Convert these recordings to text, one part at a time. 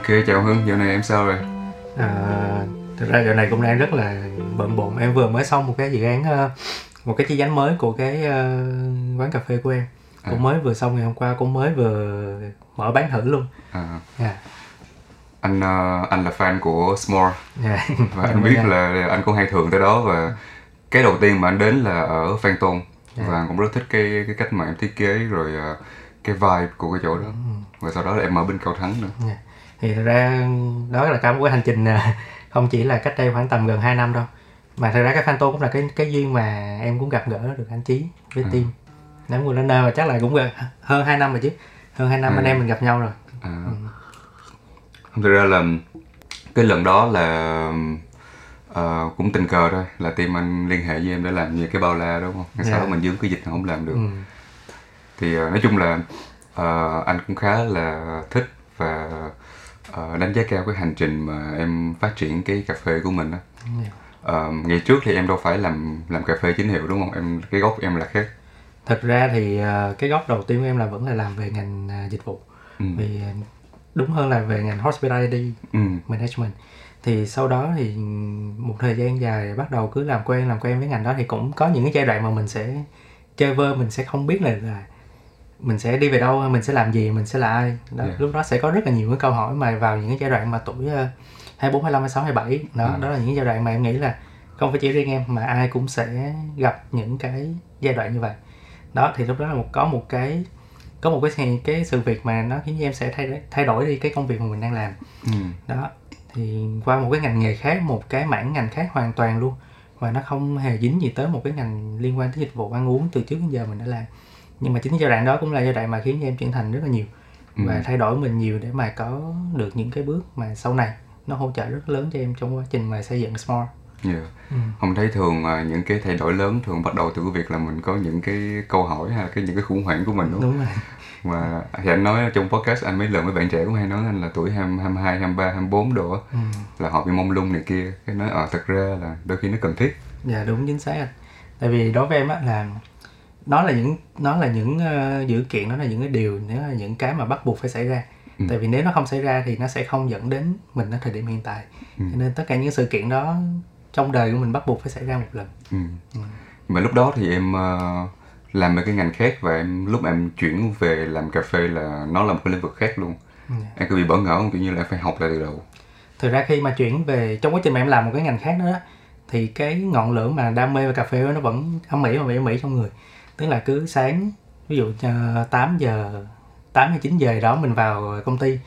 Ok, chào Hưng, dạo này em sao rồi? À, thực ra dạo này cũng đang rất là bận bộn. Em vừa mới xong một cái dự án ờ, một cái chi nhánh mới của cái ờ, quán cà phê của em. Cũng À. mới vừa xong ngày hôm qua cũng mới vừa mở bán thử luôn. À, dạ. Anh ờ, anh là fan của S'more. Dạ. Và anh biết là anh cũng hay thường tới đó và cái đầu tiên mà anh đến là ở Phan Tôn. Dạ. và anh cũng rất thích cái cái cách mà em thiết kế rồi cái vibe của cái chỗ đó. Và sau đó là em ở bên Cao Thắng nữa. Dạ. Thì thực ra đó là cả một cái hành trình à, không chỉ là cách đây khoảng tầm gần 2 năm đâu mà thực ra cái Phantom cũng là cái cái duyên mà em cũng gặp gỡ được anh Chí với team nắm người lên nơi mà chắc là cũng gần hơn 2 năm rồi chứ hơn 2 năm Ừ. anh em mình gặp nhau rồi À. Không thực ra là cái lần đó là ờ, cũng tình cờ thôi là team anh liên hệ với em để làm như cái bao la đúng không? Cái sau Dạ. đó mình dướng cái dịch không làm được. ừ. thì ờ, nói chung là ờ, anh cũng khá là thích và ờ, đánh giá cao cái hành trình mà em phát triển cái cà phê của mình đó. Dạ. Ờ, ngày trước thì em đâu phải làm làm cà phê chính hiệu đúng không em cái gốc em là khác thực ra thì ờ, cái góc đầu tiên của em là vẫn là làm về ngành dịch vụ ừ. vì đúng hơn là về ngành hospitality Ừ. management thì sau đó thì một thời gian dài bắt đầu cứ làm quen làm quen với ngành đó thì cũng có những cái giai đoạn mà mình sẽ chơi vơ mình sẽ không biết là, là mình sẽ đi về đâu mình sẽ làm gì mình sẽ là ai đó, Yeah. lúc đó sẽ có rất là nhiều cái câu hỏi mà vào những cái giai đoạn mà tuổi ờ, 24, 25, 26, 27 đó Ừ. đó là những giai đoạn mà em nghĩ là không phải chỉ riêng em mà ai cũng sẽ gặp những cái giai đoạn như vậy đó thì lúc đó là một có một cái có một cái cái sự việc mà nó khiến cho em sẽ thay thay đổi đi cái công việc mà mình đang làm Ừ. đó thì qua một cái ngành nghề khác một cái mảng ngành khác hoàn toàn luôn và nó không hề dính gì tới một cái ngành liên quan tới dịch vụ ăn uống từ trước đến giờ mình đã làm nhưng mà chính giai đoạn đó cũng là giai đoạn mà khiến cho em trưởng thành rất là nhiều Ừ. và thay đổi mình nhiều để mà có được những cái bước mà sau này nó hỗ trợ rất lớn cho em trong quá trình mà xây dựng Smart Yeah. ừ. Không thấy thường những cái thay đổi lớn thường bắt đầu từ cái việc là mình có những cái câu hỏi hay là cái những cái khủng hoảng của mình đúng không? đúng rồi Mà thì anh nói trong podcast anh mấy lần với bạn trẻ cũng hay nói anh là tuổi 20, 22, 23, 24 độ á, ừ. là họ bị mông lung này kia cái nói ờ thật ra là đôi khi nó cần thiết dạ đúng chính xác anh tại vì đối với em á là nó là những nó là những ờ, dữ kiện nó là những cái điều nó là những cái mà bắt buộc phải xảy ra Ừ. tại vì nếu nó không xảy ra thì nó sẽ không dẫn đến mình ở thời điểm hiện tại Ừ. cho nên tất cả những sự kiện đó trong đời của mình bắt buộc phải xảy ra một lần Ừ. Mà lúc đó thì em ờ, làm ở cái ngành khác và em lúc em chuyển về làm cà phê là nó là một cái lĩnh vực khác luôn. Ừ. Em có bị bỡ ngỡ không? Kiểu như là em phải học lại từ đầu. thực ra khi mà chuyển về trong quá trình mà em làm một cái ngành khác đó, đó thì cái ngọn lửa mà đam mê về cà phê đó, nó vẫn âm mỹ và âm mỹ trong người tức là cứ sáng ví dụ uh, 8 giờ 8 hay 9 giờ đó mình vào công ty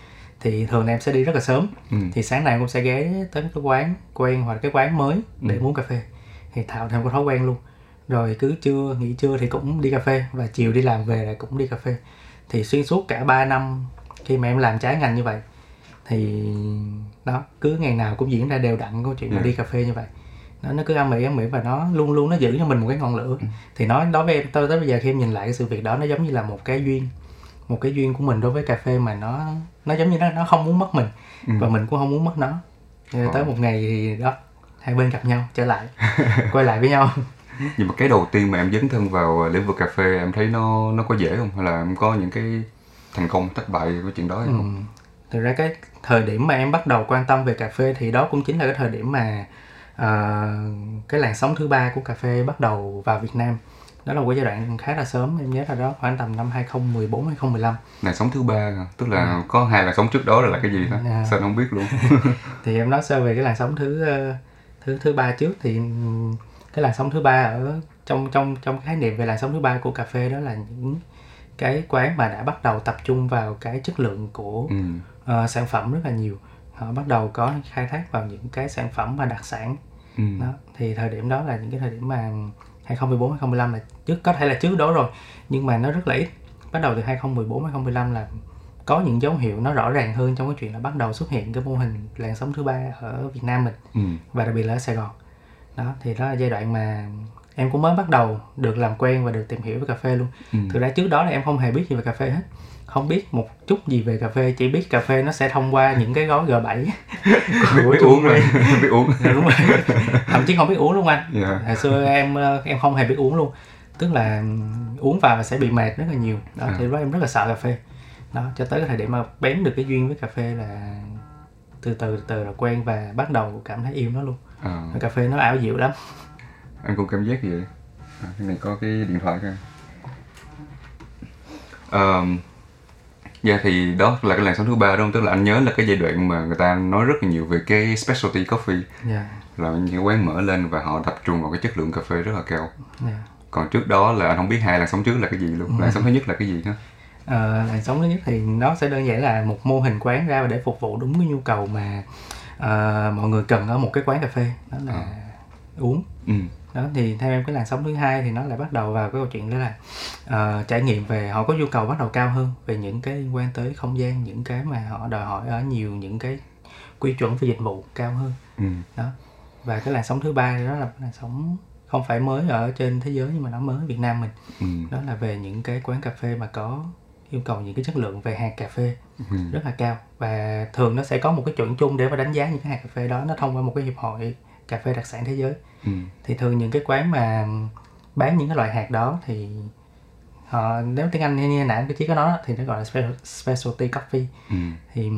thì thường em sẽ đi rất là sớm Ừ. thì sáng nay em cũng sẽ ghé tới cái quán quen hoặc là cái quán mới để Ừ. uống cà phê thì tạo thành một thói quen luôn rồi cứ trưa nghỉ trưa thì cũng đi cà phê và chiều đi làm về là cũng đi cà phê thì xuyên suốt cả 3 năm khi mà em làm trái ngành như vậy thì đó cứ ngày nào cũng diễn ra đều đặn câu chuyện Yeah. đi cà phê như vậy nó nó cứ âm mỹ âm mỹ và nó luôn luôn nó giữ cho mình một cái ngọn lửa thì nói đối với em tới tới bây giờ khi em nhìn lại cái sự việc đó nó giống như là một cái duyên một cái duyên của mình đối với cà phê mà nó nó giống như nó nó không muốn mất mình Ừ. và mình cũng không muốn mất nó nên tới Ờ. một ngày thì đó hai bên gặp nhau trở lại quay lại với nhau Nhưng mà cái đầu tiên mà em dấn thân vào lĩnh vực cà phê em thấy nó nó có dễ không? Hay là em có những cái thành công thất bại của chuyện đó hay không? Ừ. thực ra cái thời điểm mà em bắt đầu quan tâm về cà phê thì đó cũng chính là cái thời điểm mà ờ, cái làn sóng thứ ba của cà phê bắt đầu vào Việt Nam đó là một cái giai đoạn khá là sớm em nhớ là đó khoảng tầm năm 2014 2015 Làn sóng thứ ba à? tức là có hai làn sóng trước đó là cái gì đó? À. Sao không biết luôn? thì em nói sơ về cái làn sóng thứ ờ, thứ thứ ba trước thì ừm, cái làn sóng thứ ba ở trong trong trong khái niệm về làn sóng thứ ba của cà phê đó là những cái quán mà đã bắt đầu tập trung vào cái chất lượng của ừ. ờ, sản phẩm rất là nhiều họ bắt đầu có khai thác vào những cái sản phẩm mà đặc sản Ừ. đó thì thời điểm đó là những cái thời điểm mà 2014 2015 là trước có thể là trước đó rồi nhưng mà nó rất là ít bắt đầu từ 2014 2015 là có những dấu hiệu nó rõ ràng hơn trong cái chuyện là bắt đầu xuất hiện cái mô hình làn sóng thứ ba ở Việt Nam mình Ừ. và đặc biệt là ở Sài Gòn đó thì đó là giai đoạn mà em cũng mới bắt đầu được làm quen và được tìm hiểu về cà phê luôn Ừ. thực ra trước đó là em không hề biết gì về cà phê hết không biết một chút gì về cà phê chỉ biết cà phê nó sẽ thông qua những cái gói G7 của biết Trung uống rồi biết uống. Dạ, đúng rồi. Thậm chí không biết uống luôn anh. Dạ. hồi xưa em ờ, em không hề biết uống luôn. Tức là ừm, uống vào là sẽ bị mệt rất là nhiều. Đó À. thì lúc đó em rất là sợ cà phê. Đó cho tới cái thời điểm mà bén được cái duyên với cà phê là từ từ từ từ là quen và bắt đầu cảm thấy yêu nó luôn. Ờ, cà phê nó ảo diệu lắm. Anh cũng cảm giác gì vậy. À, cái này có cái điện thoại coi. Um, dạ thì đó là cái làn sóng thứ ba đúng không tức là anh nhớ là cái giai đoạn mà người ta nói rất là nhiều về cái specialty coffee. Dạ. Là những quán mở lên và họ tập trung vào cái chất lượng cà phê rất là cao. Dạ. Còn trước đó là anh không biết hai làn sóng trước là cái gì luôn. Làn sóng thứ nhất là cái gì nữa Ờ, làn sóng thứ nhất thì nó sẽ đơn giản là một mô hình quán ra để phục vụ đúng cái nhu cầu mà ờ, mọi người cần ở một cái quán cà phê. Đó là uống. Ừ đó thì theo em cái làn sóng thứ hai thì nó lại bắt đầu vào cái câu chuyện đó là ờ, trải nghiệm về họ có nhu cầu bắt đầu cao hơn về những cái liên quan tới không gian những cái mà họ đòi hỏi ở nhiều những cái quy chuẩn về dịch vụ cao hơn. Ừ. Đó và cái làn sóng thứ ba đó là làn sóng không phải mới ở trên thế giới nhưng mà nó mới ở Việt Nam mình. Ừ. Đó là về những cái quán cà phê mà có yêu cầu những cái chất lượng về hạt cà phê ừ. rất là cao. Và thường nó sẽ có một cái chuẩn chung để mà đánh giá những cái hạt cà phê đó nó thông qua một cái hiệp hội cà phê đặc sản thế giới. Ừ. Thì thường những cái quán mà bán những cái loại hạt đó thì họ nếu tiếng Anh như nãy anh chỉ có nói thì nó gọi là special- specialty coffee. Ừ. Thì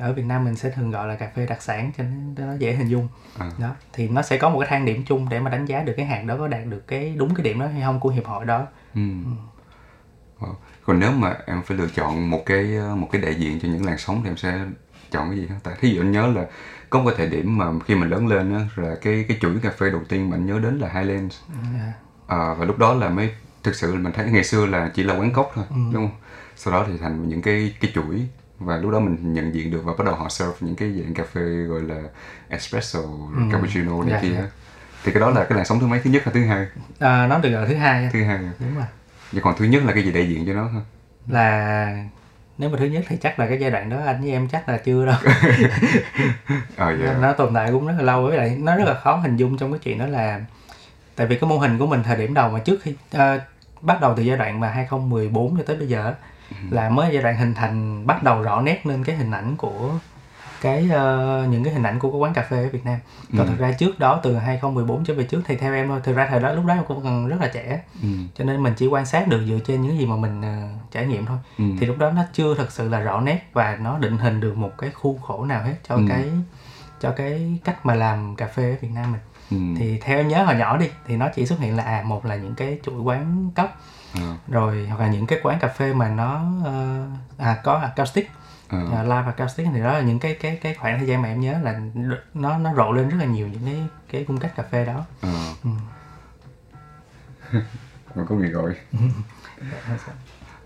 ở Việt Nam mình sẽ thường gọi là cà phê đặc sản cho nó dễ hình dung. À. đó thì nó sẽ có một cái thang điểm chung để mà đánh giá được cái hạt đó có đạt được cái đúng cái điểm đó hay không của hiệp hội đó. Ừ. Ờ. còn nếu mà em phải lựa chọn một cái một cái đại diện cho những làn sóng thì em sẽ chọn cái gì hả tại thí dụ anh nhớ là có một cái thời điểm mà khi mình lớn lên á là cái cái chuỗi cà phê đầu tiên mà anh nhớ đến là Highlands. Dạ. à, và lúc đó là mới thực sự là mình thấy ngày xưa là chỉ là quán cốc thôi đúng không? Sau đó thì thành những cái cái chuỗi và lúc đó mình nhận diện được và bắt đầu họ serve những cái dạng cà phê gọi là espresso rồi cappuccino này Dạ, kia dạ. thì cái đó là cái làn sóng thứ mấy? Thứ nhất hay thứ hai? À, nó được là thứ hai thứ hai. Đúng rồi. Vậy còn thứ nhất là cái gì đại diện cho nó ha? Là nếu mà thứ nhất thì chắc là cái giai đoạn đó anh với em chắc là chưa đâu. Ờ dạ nó tồn tại cũng rất là lâu với lại nó rất là khó hình dung trong cái chuyện đó là tại vì cái mô hình của mình thời điểm đầu mà trước khi ờ, bắt đầu từ giai đoạn mà 2014 cho tới bây giờ á, là mới giai đoạn hình thành bắt đầu rõ nét lên cái hình ảnh của cái ờ, những cái hình ảnh của cái quán cà phê ở Việt Nam. Còn thực ra trước đó từ 2014 trở về trước thì theo em thôi, thực ra thời đó lúc đó em cũng còn rất là trẻ. ừ. Cho nên mình chỉ quan sát được dựa trên những gì mà mình ờ, trải nghiệm thôi. Ừ. Thì lúc đó nó chưa thật sự là rõ nét và nó định hình được một cái khu khổ nào hết cho Ừ. cái cho cái cách mà làm cà phê ở Việt Nam mình Ừ. thì theo em nhớ hồi nhỏ đi thì nó chỉ xuất hiện là à một là những cái chuỗi quán cốc Ờ, rồi hoặc là những cái quán cà phê mà nó ờ, à có acoustic ờ, uh, live acoustic thì đó là những cái cái cái khoảng thời gian mà em nhớ là nó nó rộ lên rất là nhiều những cái cái cung cách cà phê đó. Ờ. Ừ. còn có người gọi.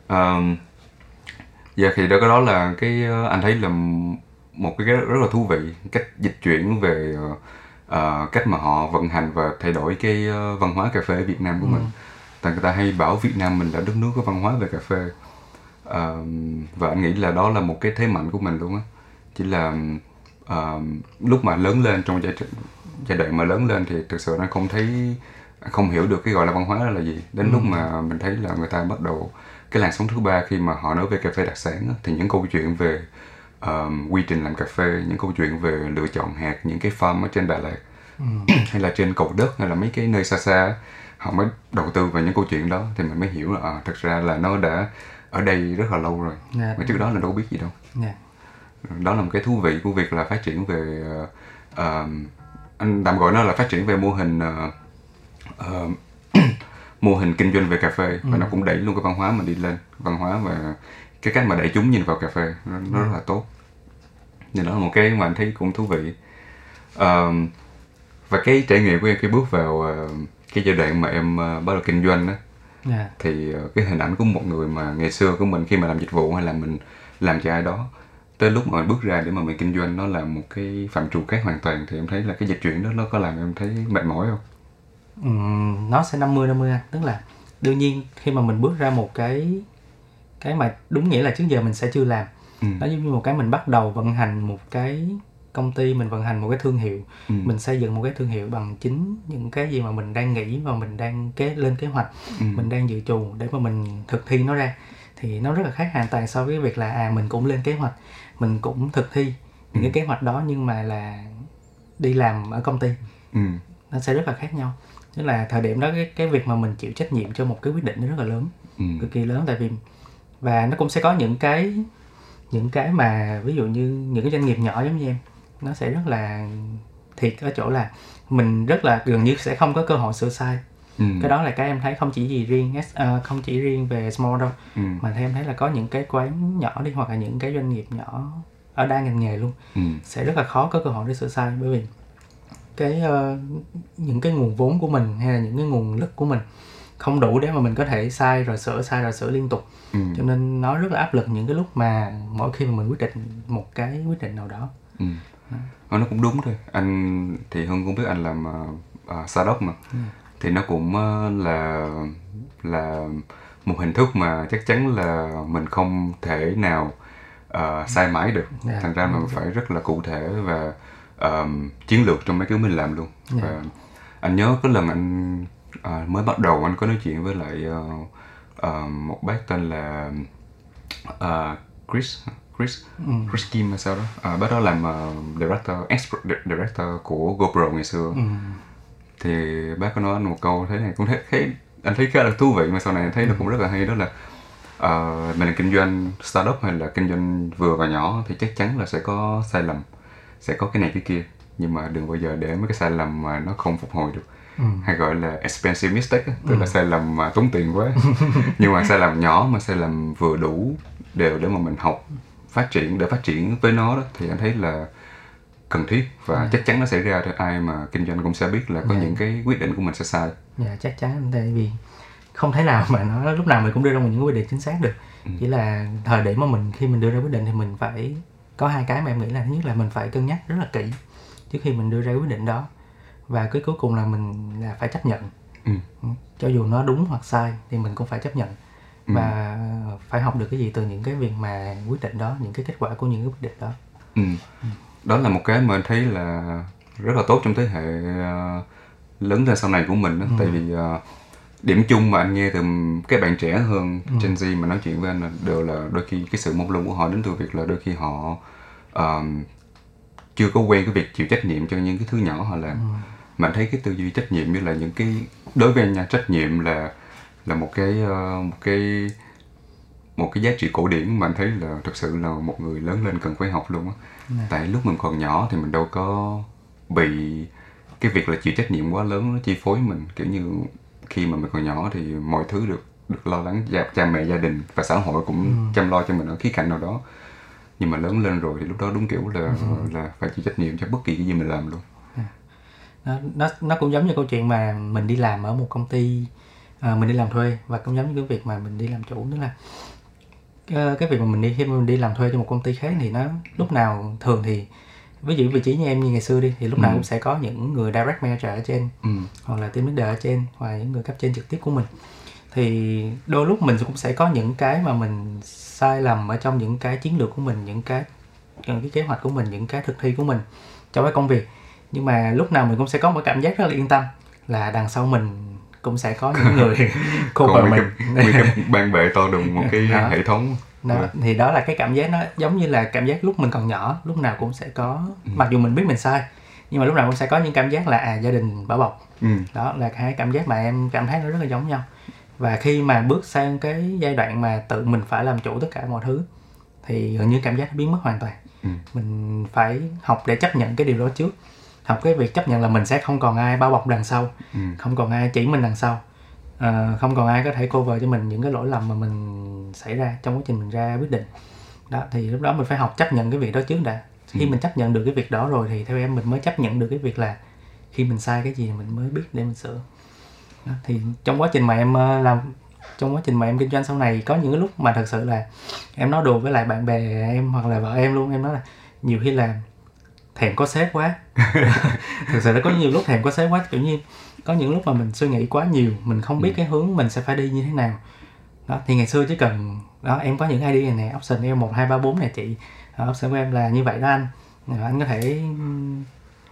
Um, dạ thì đó cái đó là cái ờ, anh thấy là một cái rất là thú vị cách dịch chuyển về ờ, cách mà họ vận hành và thay đổi cái văn hóa cà phê ở Việt Nam của mình. Tại người ta hay bảo Việt Nam mình là đất nước có văn hóa về cà phê Ờm, và anh nghĩ là đó là một cái thế mạnh của mình luôn á. Chỉ là ờm, lúc mà lớn lên trong giai, giai đoạn mà lớn lên thì thực sự anh không thấy không hiểu được cái gọi là văn hóa đó là gì. Đến lúc mà mình thấy là người ta bắt đầu cái làn sóng thứ ba khi mà họ nói về cà phê đặc sản á, thì những câu chuyện về ờm, quy trình làm cà phê những câu chuyện về lựa chọn hạt những cái farm ở trên Đà Lạt hay là trên cầu đất hay là mấy cái nơi xa xa họ mới đầu tư vào những câu chuyện đó thì mình mới hiểu là à, thực ra là nó đã ở đây rất là lâu rồi. Dạ. mà trước đó là đâu biết gì đâu. Dạ. đó là một cái thú vị của việc là phát triển về ờ, anh tạm gọi nó là phát triển về mô hình ờ, ờ, mô hình kinh doanh về cà phê. Và nó cũng đẩy luôn cái văn hóa mình đi lên. Văn hóa và cái cách mà đại chúng nhìn vào cà phê nó, nó rất là tốt. Nên đó là một cái mà anh thấy cũng thú vị. Ờ, và cái trải nghiệm của em khi bước vào ờ, cái giai đoạn mà em ờ, bắt đầu kinh doanh á Dạ. thì ờ, cái hình ảnh của một người mà ngày xưa của mình khi mà làm dịch vụ hay là mình làm cho ai đó tới lúc mà mình bước ra để mà mình kinh doanh nó là một cái phạm trù khác hoàn toàn thì em thấy là cái dịch chuyển đó nó có làm em thấy mệt mỏi không Ừm, nó sẽ 50 50 anh tức là đương nhiên khi mà mình bước ra một cái cái mà đúng nghĩa là trước giờ mình sẽ chưa làm Ừ. nó giống như một cái mình bắt đầu vận hành một cái công ty mình vận hành một cái thương hiệu Ừ. mình xây dựng một cái thương hiệu bằng chính những cái gì mà mình đang nghĩ và mình đang kế lên kế hoạch Ừ. mình đang dự trù để mà mình thực thi nó ra. Thì nó rất là khác hoàn toàn so với việc là à mình cũng lên kế hoạch mình cũng thực thi những cái kế hoạch đó nhưng mà là đi làm ở công ty. Ừ. Nó sẽ rất là khác nhau. Tức là thời điểm đó cái cái việc mà mình chịu trách nhiệm cho một cái quyết định nó rất là lớn ừ. cực kỳ lớn tại vì và nó cũng sẽ có những cái những cái mà ví dụ như những cái doanh nghiệp nhỏ giống như em nó sẽ rất là thiệt ở chỗ là mình rất là gần như sẽ không có cơ hội sửa sai ừ. cái đó là cái em thấy không chỉ gì riêng uh, không chỉ riêng về small đâu ừ. mà em thấy là có những cái quán nhỏ đi hoặc là những cái doanh nghiệp nhỏ ở đa ngành nghề luôn Ừ. sẽ rất là khó có cơ hội để sửa sai bởi vì cái ờ, những cái nguồn vốn của mình hay là những cái nguồn lực của mình không đủ để mà mình có thể sai rồi sửa sai rồi sửa liên tục Ừ. cho nên nó rất là áp lực những cái lúc mà mỗi khi mà mình quyết định một cái quyết định nào đó Ừ. Ờ, nó cũng đúng thôi. Anh thì hưng cũng biết anh làm uh, startup mà. Thì nó cũng ờ, là là một hình thức mà chắc chắn là mình không thể nào ờ, sai mãi được. Dạ. thành ra mình phải rất là cụ thể và ờm, chiến lược trong mấy thứ mình làm luôn. Dạ. và anh nhớ cái lần anh ờ, mới bắt đầu anh có nói chuyện với lại ờ, ờ, một bác tên là ờ, Chris Chris. Ừ. Chris Kim hay sao đó. À, bác đó làm ờ, director ex director của GoPro ngày xưa. Ừ. thì bác có nói một câu thế này cũng thấy, thấy anh thấy khá là thú vị mà sau này anh thấy nó cũng rất là hay đó là ờ, mình là kinh doanh startup hay là kinh doanh vừa và nhỏ thì chắc chắn là sẽ có sai lầm sẽ có cái này cái kia. Nhưng mà đừng bao giờ để mấy cái sai lầm mà nó không phục hồi được. Ừ. hay gọi là expensive mistake tức là sai lầm mà tốn tiền quá. Nhưng mà sai lầm nhỏ mà sai lầm vừa đủ đều để mà mình học phát triển để phát triển với nó đó thì anh thấy là cần thiết và chắc chắn nó sẽ ra thôi ai mà kinh doanh cũng sẽ biết là có những cái quyết định của mình sẽ sai. Dạ chắc chắn tại vì không thể nào mà nó lúc nào mình cũng đưa ra những quyết định chính xác được. Chỉ là thời điểm mà mình khi mình đưa ra quyết định thì mình phải có hai cái mà em nghĩ là thứ nhất là mình phải cân nhắc rất là kỹ trước khi mình đưa ra quyết định đó. Và cái cuối cùng là mình là phải chấp nhận. Ừ. Ừ. cho dù nó đúng hoặc sai thì mình cũng phải chấp nhận và phải học được cái gì từ những cái việc mà quyết định đó những cái kết quả của những cái quyết định đó. Ừ. Đó là một cái mà anh thấy là rất là tốt trong thế hệ ờ, lớn lên sau này của mình đó. Tại vì ờ, điểm chung mà anh nghe từ các bạn trẻ hơn Gen Z mà nói chuyện với anh là đều là đôi khi cái sự mông lung của họ đến từ việc là đôi khi họ ờm, chưa có quen cái việc chịu trách nhiệm cho những cái thứ nhỏ họ làm. Mà anh thấy cái tư duy trách nhiệm như là những cái đối với anh nha trách nhiệm là là một cái ờ, một cái một cái giá trị cổ điển mà anh thấy là thực sự là một người lớn lên cần phải học luôn á. Tại lúc mình còn nhỏ thì mình đâu có bị cái việc là chịu trách nhiệm quá lớn nó chi phối mình. Kiểu như khi mà mình còn nhỏ thì mọi thứ được được lo lắng cha, cha mẹ gia đình và xã hội cũng chăm lo cho mình ở khía cạnh nào đó. Nhưng mà lớn lên rồi thì lúc đó đúng kiểu là là phải chịu trách nhiệm cho bất kỳ cái gì mình làm luôn. Nó nó nó cũng giống như câu chuyện mà mình đi làm ở một công ty à, mình đi làm thuê và cũng giống như cái việc mà mình đi làm chủ tức là ờ, cái việc mà mình đi khi mình đi làm thuê cho một công ty khác thì nó lúc nào thường thì ví dụ vị trí như em như ngày xưa đi thì lúc nào cũng sẽ có những người direct manager ở trên ừ. hoặc là team leader ở trên hoặc là những người cấp trên trực tiếp của mình. Thì đôi lúc mình cũng sẽ có những cái mà mình sai lầm ở trong những cái chiến lược của mình những cái những cái kế hoạch của mình những cái thực thi của mình trong cái công việc. Nhưng mà lúc nào mình cũng sẽ có một cảm giác rất là yên tâm là đằng sau mình cũng sẽ có những người còn cover mấy mình. cái, cái ban bệ to đùng một cái Đó. hệ thống. Đó, thì đó là cái cảm giác nó giống như là cảm giác lúc mình còn nhỏ lúc nào cũng sẽ có mặc dù mình biết mình sai nhưng mà lúc nào cũng sẽ có những cảm giác là à gia đình bảo bọc. Ừ. đó là hai cảm giác mà em cảm thấy nó rất là giống nhau. Và khi mà bước sang cái giai đoạn mà tự mình phải làm chủ tất cả mọi thứ thì gần như cảm giác nó biến mất hoàn toàn. Ừ. mình phải học để chấp nhận cái điều đó trước học cái việc chấp nhận là mình sẽ không còn ai bao bọc đằng sau. Ừ. không còn ai chỉ mình đằng sau. Ờ, không còn ai có thể cover cho mình những cái lỗi lầm mà mình xảy ra trong quá trình mình ra quyết định. Đó thì lúc đó mình phải học chấp nhận cái việc đó trước đã. Khi mình chấp nhận được cái việc đó rồi thì theo em mình mới chấp nhận được cái việc là khi mình sai cái gì mình mới biết để mình sửa. Đó, thì trong quá trình mà em ờ, làm trong quá trình mà em kinh doanh sau này có những cái lúc mà thật sự là em nói đùa với lại bạn bè em hoặc là vợ em luôn em nói là nhiều khi là thèm có sếp quá. Thực sự là có nhiều lúc thèm có sếp quá kiểu như có những lúc mà mình suy nghĩ quá nhiều mình không biết cái hướng mình sẽ phải đi như thế nào. Đó thì ngày xưa chỉ cần đó em có những idea này nè option em một hai ba bốn này chị. Ờ, option của em là như vậy đó anh. Ờ, anh có thể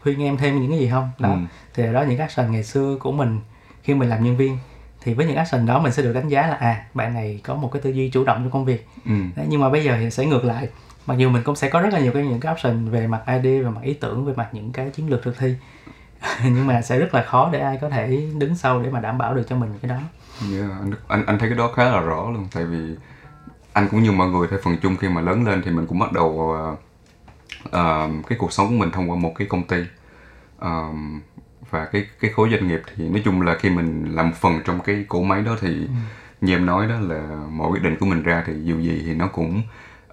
khuyên em thêm những cái gì không? Đó Ừ. thì đó những action ngày xưa của mình khi mình làm nhân viên. Thì với những action đó mình sẽ được đánh giá là à bạn này có một cái tư duy chủ động trong công việc. Ừ. Đấy, nhưng mà bây giờ thì sẽ ngược lại mặc dù mình cũng sẽ có rất là nhiều cái những cái option về mặt idea về mặt ý tưởng về mặt những cái chiến lược thực thi. Nhưng mà sẽ rất là khó để ai có thể đứng sau để mà đảm bảo được cho mình cái đó. Yeah, anh, anh anh thấy cái đó khá là rõ luôn. Tại vì anh cũng như mọi người theo phần chung khi mà lớn lên thì mình cũng bắt đầu uh, uh, cái cuộc sống của mình thông qua một cái công ty. Uh, và cái cái khối doanh nghiệp thì nói chung là khi mình làm một phần trong cái cỗ máy đó thì ừ. như em nói đó là mọi quyết định của mình ra thì dù gì thì nó cũng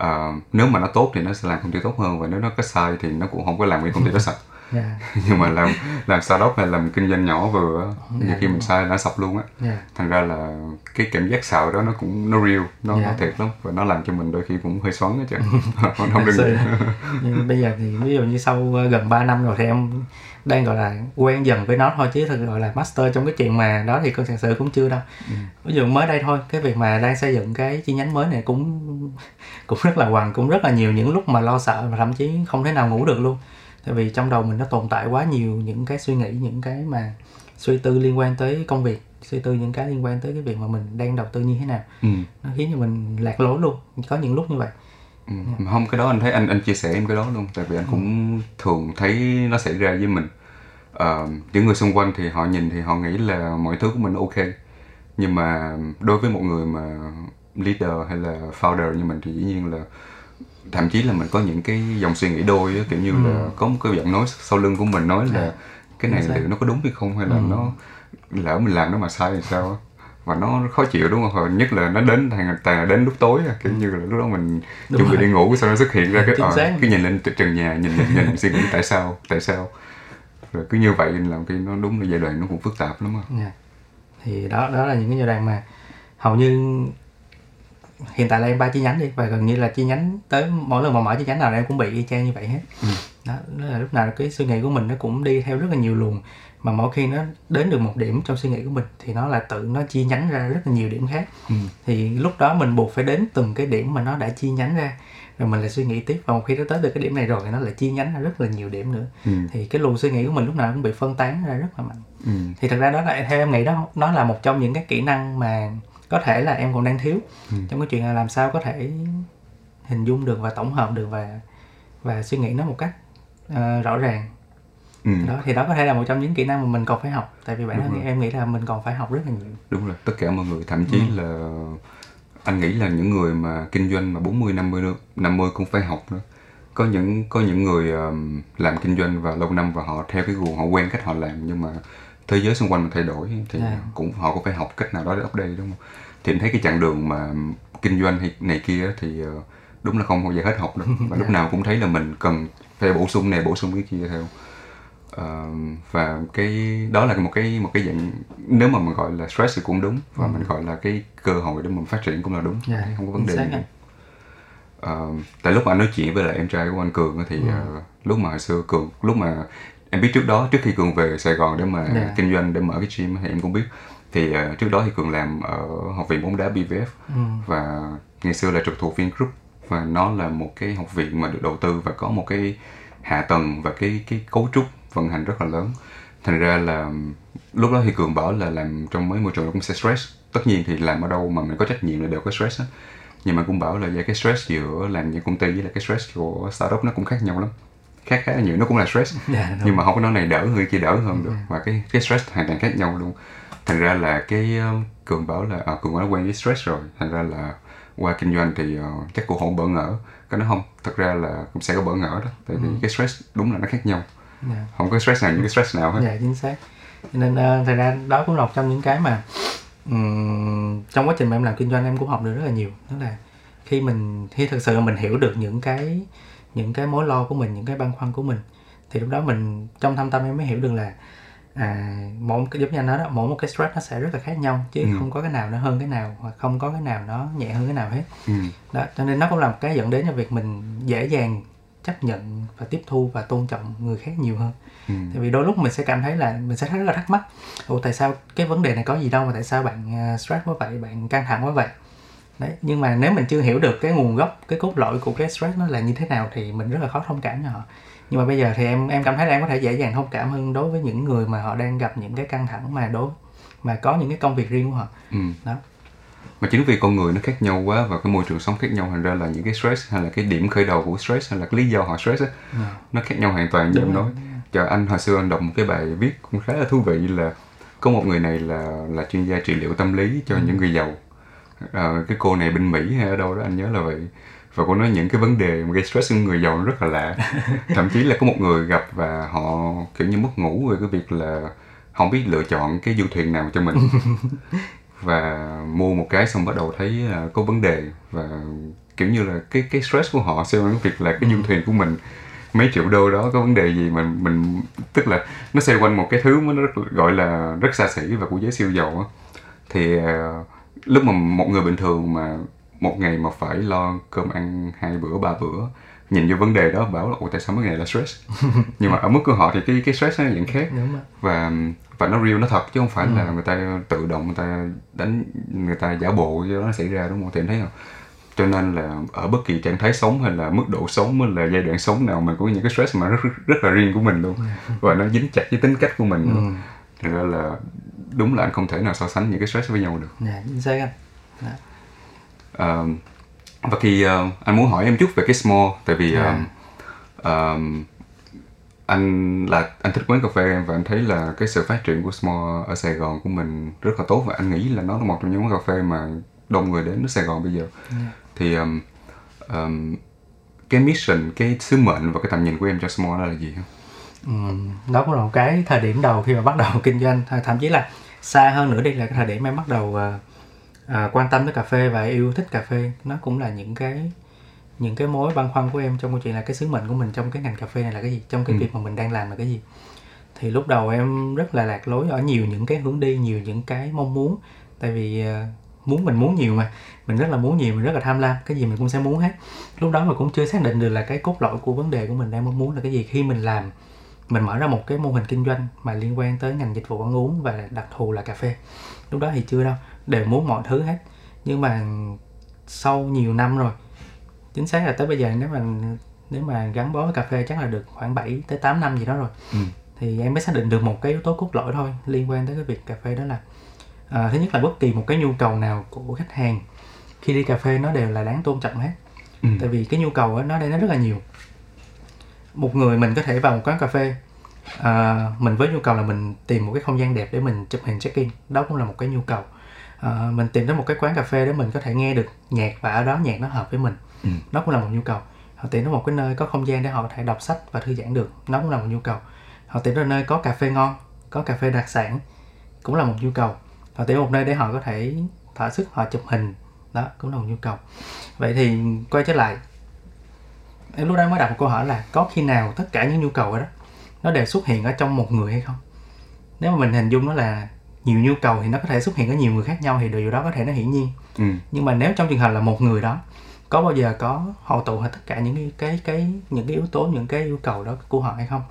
uh, nếu mà nó tốt thì nó sẽ làm công ty tốt hơn và nếu nó có sai thì nó cũng không có làm cái công ty đó sạch yeah. Dạ. nhưng mà làm làm startup hay làm kinh doanh nhỏ vừa yeah, nhiều dạ, khi mình sai nó sập luôn á yeah. Dạ. thành ra là cái cảm giác sợ đó nó cũng nó real nó, yeah. nó thiệt lắm và nó làm cho mình đôi khi cũng hơi xoắn á chứ không đừng nhưng bây giờ thì ví dụ như sau ờ, gần 3 năm rồi thì em đang gọi là quen dần với nó thôi chứ thực gọi là master trong cái chuyện mà đó thì con thật sự cũng chưa đâu ừ. ví dụ mới đây thôi cái việc mà đang xây dựng cái chi nhánh mới này cũng cũng rất là hoàng cũng rất là nhiều những lúc mà lo sợ và thậm chí không thể nào ngủ được luôn tại vì trong đầu mình nó tồn tại quá nhiều những cái suy nghĩ những cái mà suy tư liên quan tới công việc suy tư những cái liên quan tới cái việc mà mình đang đầu tư như thế nào ừ. nó khiến cho mình lạc lối luôn có những lúc như vậy ừ. yeah. không cái đó anh thấy anh anh chia sẻ em cái đó luôn tại vì anh ừ. cũng thường thấy nó xảy ra với mình uh, những người xung quanh thì họ nhìn thì họ nghĩ là mọi thứ của mình ok nhưng mà đối với một người mà leader hay là founder như mình thì dĩ nhiên là thậm chí là mình có những cái dòng suy nghĩ đôi á, kiểu như ừ. là có một cái giọng nói sau lưng của mình nói là à, cái này liệu nó có đúng hay không hay là ừ. nó lỡ mình làm nó mà sai thì sao và nó khó chịu đúng không Hồi nhất là nó đến thằng toàn đến lúc tối kiểu như là lúc đó mình đúng chuẩn bị đi ngủ sau nó xuất hiện ra cái ờ, cái nhìn lên trần nhà nhìn nhìn nhìn suy nghĩ tại sao tại sao rồi cứ như vậy làm khi nó đúng là giai đoạn nó cũng phức tạp lắm á yeah. Dạ. thì đó đó là những cái giai đoạn mà hầu như hiện tại là em ba chi nhánh đi và gần như là chi nhánh tới mỗi lần mà mở chi nhánh nào em cũng bị y chang như vậy hết ừ. đó là lúc nào cái suy nghĩ của mình nó cũng đi theo rất là nhiều luồng mà mỗi khi nó đến được một điểm trong suy nghĩ của mình thì nó là tự nó chi nhánh ra rất là nhiều điểm khác ừ. thì lúc đó mình buộc phải đến từng cái điểm mà nó đã chi nhánh ra rồi mình lại suy nghĩ tiếp và một khi nó tới được cái điểm này rồi thì nó lại chi nhánh ra rất là nhiều điểm nữa ừ. thì cái luồng suy nghĩ của mình lúc nào cũng bị phân tán ra rất là mạnh ừ. thì thật ra đó là theo em nghĩ đó nó là một trong những cái kỹ năng mà có thể là em còn đang thiếu ừ. trong cái chuyện là làm sao có thể hình dung được và tổng hợp được và và suy nghĩ nó một cách uh, rõ ràng ừ. đó thì đó có thể là một trong những kỹ năng mà mình còn phải học tại vì bản thân em nghĩ là mình còn phải học rất là nhiều đúng rồi tất cả mọi người thậm chí ừ. là anh nghĩ là những người mà kinh doanh mà 40 50 50 cũng phải học nữa có những có những người um, làm kinh doanh và lâu năm và họ theo cái guồng họ quen cách họ làm nhưng mà thế giới xung quanh mà thay đổi thì à. cũng họ cũng phải học cách nào đó để update đúng không? Thì em thấy cái chặng đường mà kinh doanh hay này kia thì uh, đúng là không bao giờ hết học đâu. Và lúc nào cũng thấy là mình cần phải bổ sung này bổ sung cái kia theo. Uh, và cái đó là một cái một cái dạng nếu mà mình gọi là stress thì cũng đúng. Và ừ. mình gọi là cái cơ hội để mình phát triển cũng là đúng. Yeah, dạ, không có vấn đề gì. uh, tại lúc mà anh nói chuyện với lại em trai của anh cường thì ừ. uh, lúc mà hồi xưa cường lúc mà em biết trước đó trước khi cường về sài gòn để mà yeah. Dạ. kinh doanh để mở cái gym thì em cũng biết thì uh, trước đó thì cường làm ở học viện bóng đá bvf ừ. và ngày xưa là trực thuộc vingroup và nó là một cái học viện mà được đầu tư và có một cái hạ tầng và cái cái cấu trúc vận hành rất là lớn thành ra là lúc đó thì cường bảo là làm trong mấy môi trường nó cũng sẽ stress tất nhiên thì làm ở đâu mà mình có trách nhiệm là đều có stress á nhưng mà cũng bảo là cái stress giữa làm những công ty với lại cái stress của startup nó cũng khác nhau lắm khác khá là nhiều. Nó cũng là stress. Yeah, dạ, nhưng mà không có nói này đỡ người kia đỡ hơn được. Yeah. Dạ. và cái cái stress hoàn toàn khác nhau luôn. Thành ra là cái um, cường bảo là à, cường đã quen với stress rồi. Thành ra là qua kinh doanh thì uh, chắc cũng không bỡ ngỡ. Cái nó không? Thật ra là cũng sẽ có bỡ ngỡ đó. Tại vì ừ. cái stress đúng là nó khác nhau. Yeah. Dạ. không có stress nào những cái stress nào hết. Dạ chính xác. Nên uh, thật ra đó cũng là một trong những cái mà um, trong quá trình mà em làm kinh doanh em cũng học được rất là nhiều. Đó là khi mình khi thực sự mình hiểu được những cái những cái mối lo của mình những cái băn khoăn của mình thì lúc đó mình trong thâm tâm em mới hiểu được là à mỗi cái giống như anh nói đó mỗi một cái stress nó sẽ rất là khác nhau chứ ừ. không có cái nào nó hơn cái nào hoặc không có cái nào nó nhẹ hơn cái nào hết ừ. đó cho nên nó cũng là một cái dẫn đến cho việc mình dễ dàng chấp nhận và tiếp thu và tôn trọng người khác nhiều hơn ừ. tại vì đôi lúc mình sẽ cảm thấy là mình sẽ rất là thắc mắc ồ tại sao cái vấn đề này có gì đâu mà tại sao bạn à, stress quá vậy bạn căng thẳng quá vậy đấy nhưng mà nếu mình chưa hiểu được cái nguồn gốc cái cốt lõi của cái stress nó là như thế nào thì mình rất là khó thông cảm cho họ nhưng mà bây giờ thì em em cảm thấy là em có thể dễ dàng thông cảm hơn đối với những người mà họ đang gặp những cái căng thẳng mà đối mà có những cái công việc riêng của họ ừ. đó mà chính vì con người nó khác nhau quá và cái môi trường sống khác nhau thành ra là những cái stress hay là cái điểm khởi đầu của stress hay là cái lý do họ stress á ừ. nó khác nhau hoàn toàn như em nói cho anh hồi xưa anh đọc một cái bài viết cũng khá là thú vị là có một người này là là chuyên gia trị liệu tâm lý cho ừ. những người giàu Ờ, cái cô này bên Mỹ hay ở đâu đó anh nhớ là vậy. Và cô nói những cái vấn đề gây stress của người giàu nó rất là lạ. Thậm chí là có một người gặp và họ kiểu như mất ngủ về cái việc là không biết lựa chọn cái du thuyền nào cho mình. Và mua một cái xong bắt đầu thấy là có vấn đề. Và kiểu như là cái cái stress của họ quanh cái việc là cái du thuyền của mình mấy triệu đô đó có vấn đề gì mà mình tức là nó xoay quanh một cái thứ mà nó rất, gọi là rất xa xỉ và của giới siêu giàu á. Thì ờ, lúc mà một người bình thường mà một ngày mà phải lo cơm ăn hai bữa ba bữa nhìn vô vấn đề đó bảo là ủa tại sao mấy ngày là stress? Nhưng mà ở mức của họ thì cái cái stress nó vẫn khác. Và và nó real nó thật chứ không phải là người ta tự động người ta đánh người ta giả bộ cho nó xảy ra đúng không? Thì em thấy không cho nên là ở bất kỳ trạng thái sống hay là mức độ sống hay là giai đoạn sống nào mình có những cái stress mà rất rất là riêng của mình luôn. Và nó dính chặt với tính cách của mình luôn. Thành ra là đúng là anh không thể nào so sánh những cái stress với nhau được dạ chính xác anh Dạ. Ờ, và thì ờ, anh muốn hỏi em chút về cái small tại vì Dạ. ờ, ờ, anh là anh thích quán cà phê em và anh thấy là cái sự phát triển của small ở Sài Gòn của mình rất là tốt và anh nghĩ là nó là một trong những quán cà phê mà đông người đến ở Sài Gòn bây giờ thì ờm, ờm, cái mission cái sứ mệnh và cái tầm nhìn của em cho small đó là gì không? Ừm, đó cũng là một cái thời điểm đầu khi mà bắt đầu kinh doanh. Th- thậm chí là xa hơn nữa đi là cái thời điểm em bắt đầu ờ, ờ, quan tâm tới cà phê và yêu thích cà phê. Nó cũng là những cái những cái mối băn khoăn của em trong câu chuyện là cái sứ mệnh của mình trong cái ngành cà phê này là cái gì? Trong cái Ừ. việc mà mình đang làm là cái gì? Thì lúc đầu em rất là lạc lối ở nhiều những cái hướng đi nhiều những cái mong muốn. Tại vì ờ, muốn mình muốn nhiều mà. Mình rất là muốn nhiều mình rất là tham lam. Cái gì mình cũng sẽ muốn hết. Lúc đó mà cũng chưa xác định được là cái cốt lõi của vấn đề của mình đang mong muốn là cái gì. Khi mình làm mình mở ra một cái mô hình kinh doanh mà liên quan tới ngành dịch vụ ăn uống và đặc thù là cà phê. Lúc đó thì chưa đâu đều muốn mọi thứ hết. Nhưng mà sau nhiều năm rồi chính xác là tới bây giờ nếu mà nếu mà gắn bó với cà phê chắc là được khoảng 7 tới 8 năm gì đó rồi. Ừ. thì em mới xác định được một cái yếu tố cốt lõi thôi liên quan tới cái việc cà phê đó là à, thứ nhất là bất kỳ một cái nhu cầu nào của khách hàng khi đi cà phê nó đều là đáng tôn trọng hết. Ừ. tại vì cái nhu cầu đó, nó đây nó rất là nhiều một người mình có thể vào một quán cà phê à, mình với nhu cầu là mình tìm một cái không gian đẹp để mình chụp hình check in đó cũng là một cái nhu cầu. À, mình tìm đến một cái quán cà phê để mình có thể nghe được nhạc và ở đó nhạc nó hợp với mình. Ừ. đó cũng là một nhu cầu. Họ tìm đến một cái nơi có không gian để họ có thể đọc sách và thư giãn được. Đó cũng là một nhu cầu. Họ tìm đến nơi có cà phê ngon có cà phê đặc sản cũng là một nhu cầu. Họ tìm một nơi để họ có thể thỏa sức họ chụp hình. Đó cũng là một nhu cầu. Vậy thì quay trở lại em lúc đó mới đặt một câu hỏi là có khi nào tất cả những nhu cầu đó nó đều xuất hiện ở trong một người hay không nếu mà mình hình dung nó là nhiều nhu cầu thì nó có thể xuất hiện ở nhiều người khác nhau thì điều đó có thể nó hiển nhiên Ừ. nhưng mà nếu trong trường hợp là một người đó có bao giờ có hội tụ hết tất cả những cái cái cái những cái yếu tố những cái yêu cầu đó của họ hay không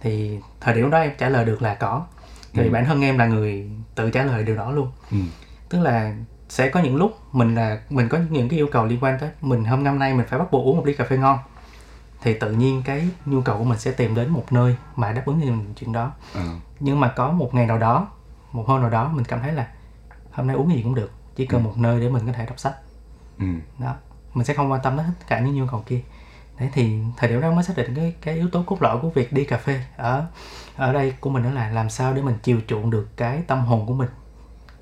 thì thời điểm đó em trả lời được là có vì Ừ. bản thân em là người tự trả lời điều đó luôn Ừ. tức là sẽ có những lúc mình là mình có những cái yêu cầu liên quan tới mình hôm năm nay mình phải bắt buộc uống một ly cà phê ngon thì tự nhiên cái nhu cầu của mình sẽ tìm đến một nơi mà đáp ứng cho mình chuyện đó Ờ. nhưng mà có một ngày nào đó một hôm nào đó mình cảm thấy là hôm nay uống cái gì cũng được chỉ cần Ừ. một nơi để mình có thể đọc sách Ừ. đó mình sẽ không quan tâm đến tất cả những nhu cầu kia đấy thì thời điểm đó mới xác định cái cái yếu tố cốt lõi của việc đi cà phê ở ở đây của mình đó là làm sao để mình chiều chuộng được cái tâm hồn của mình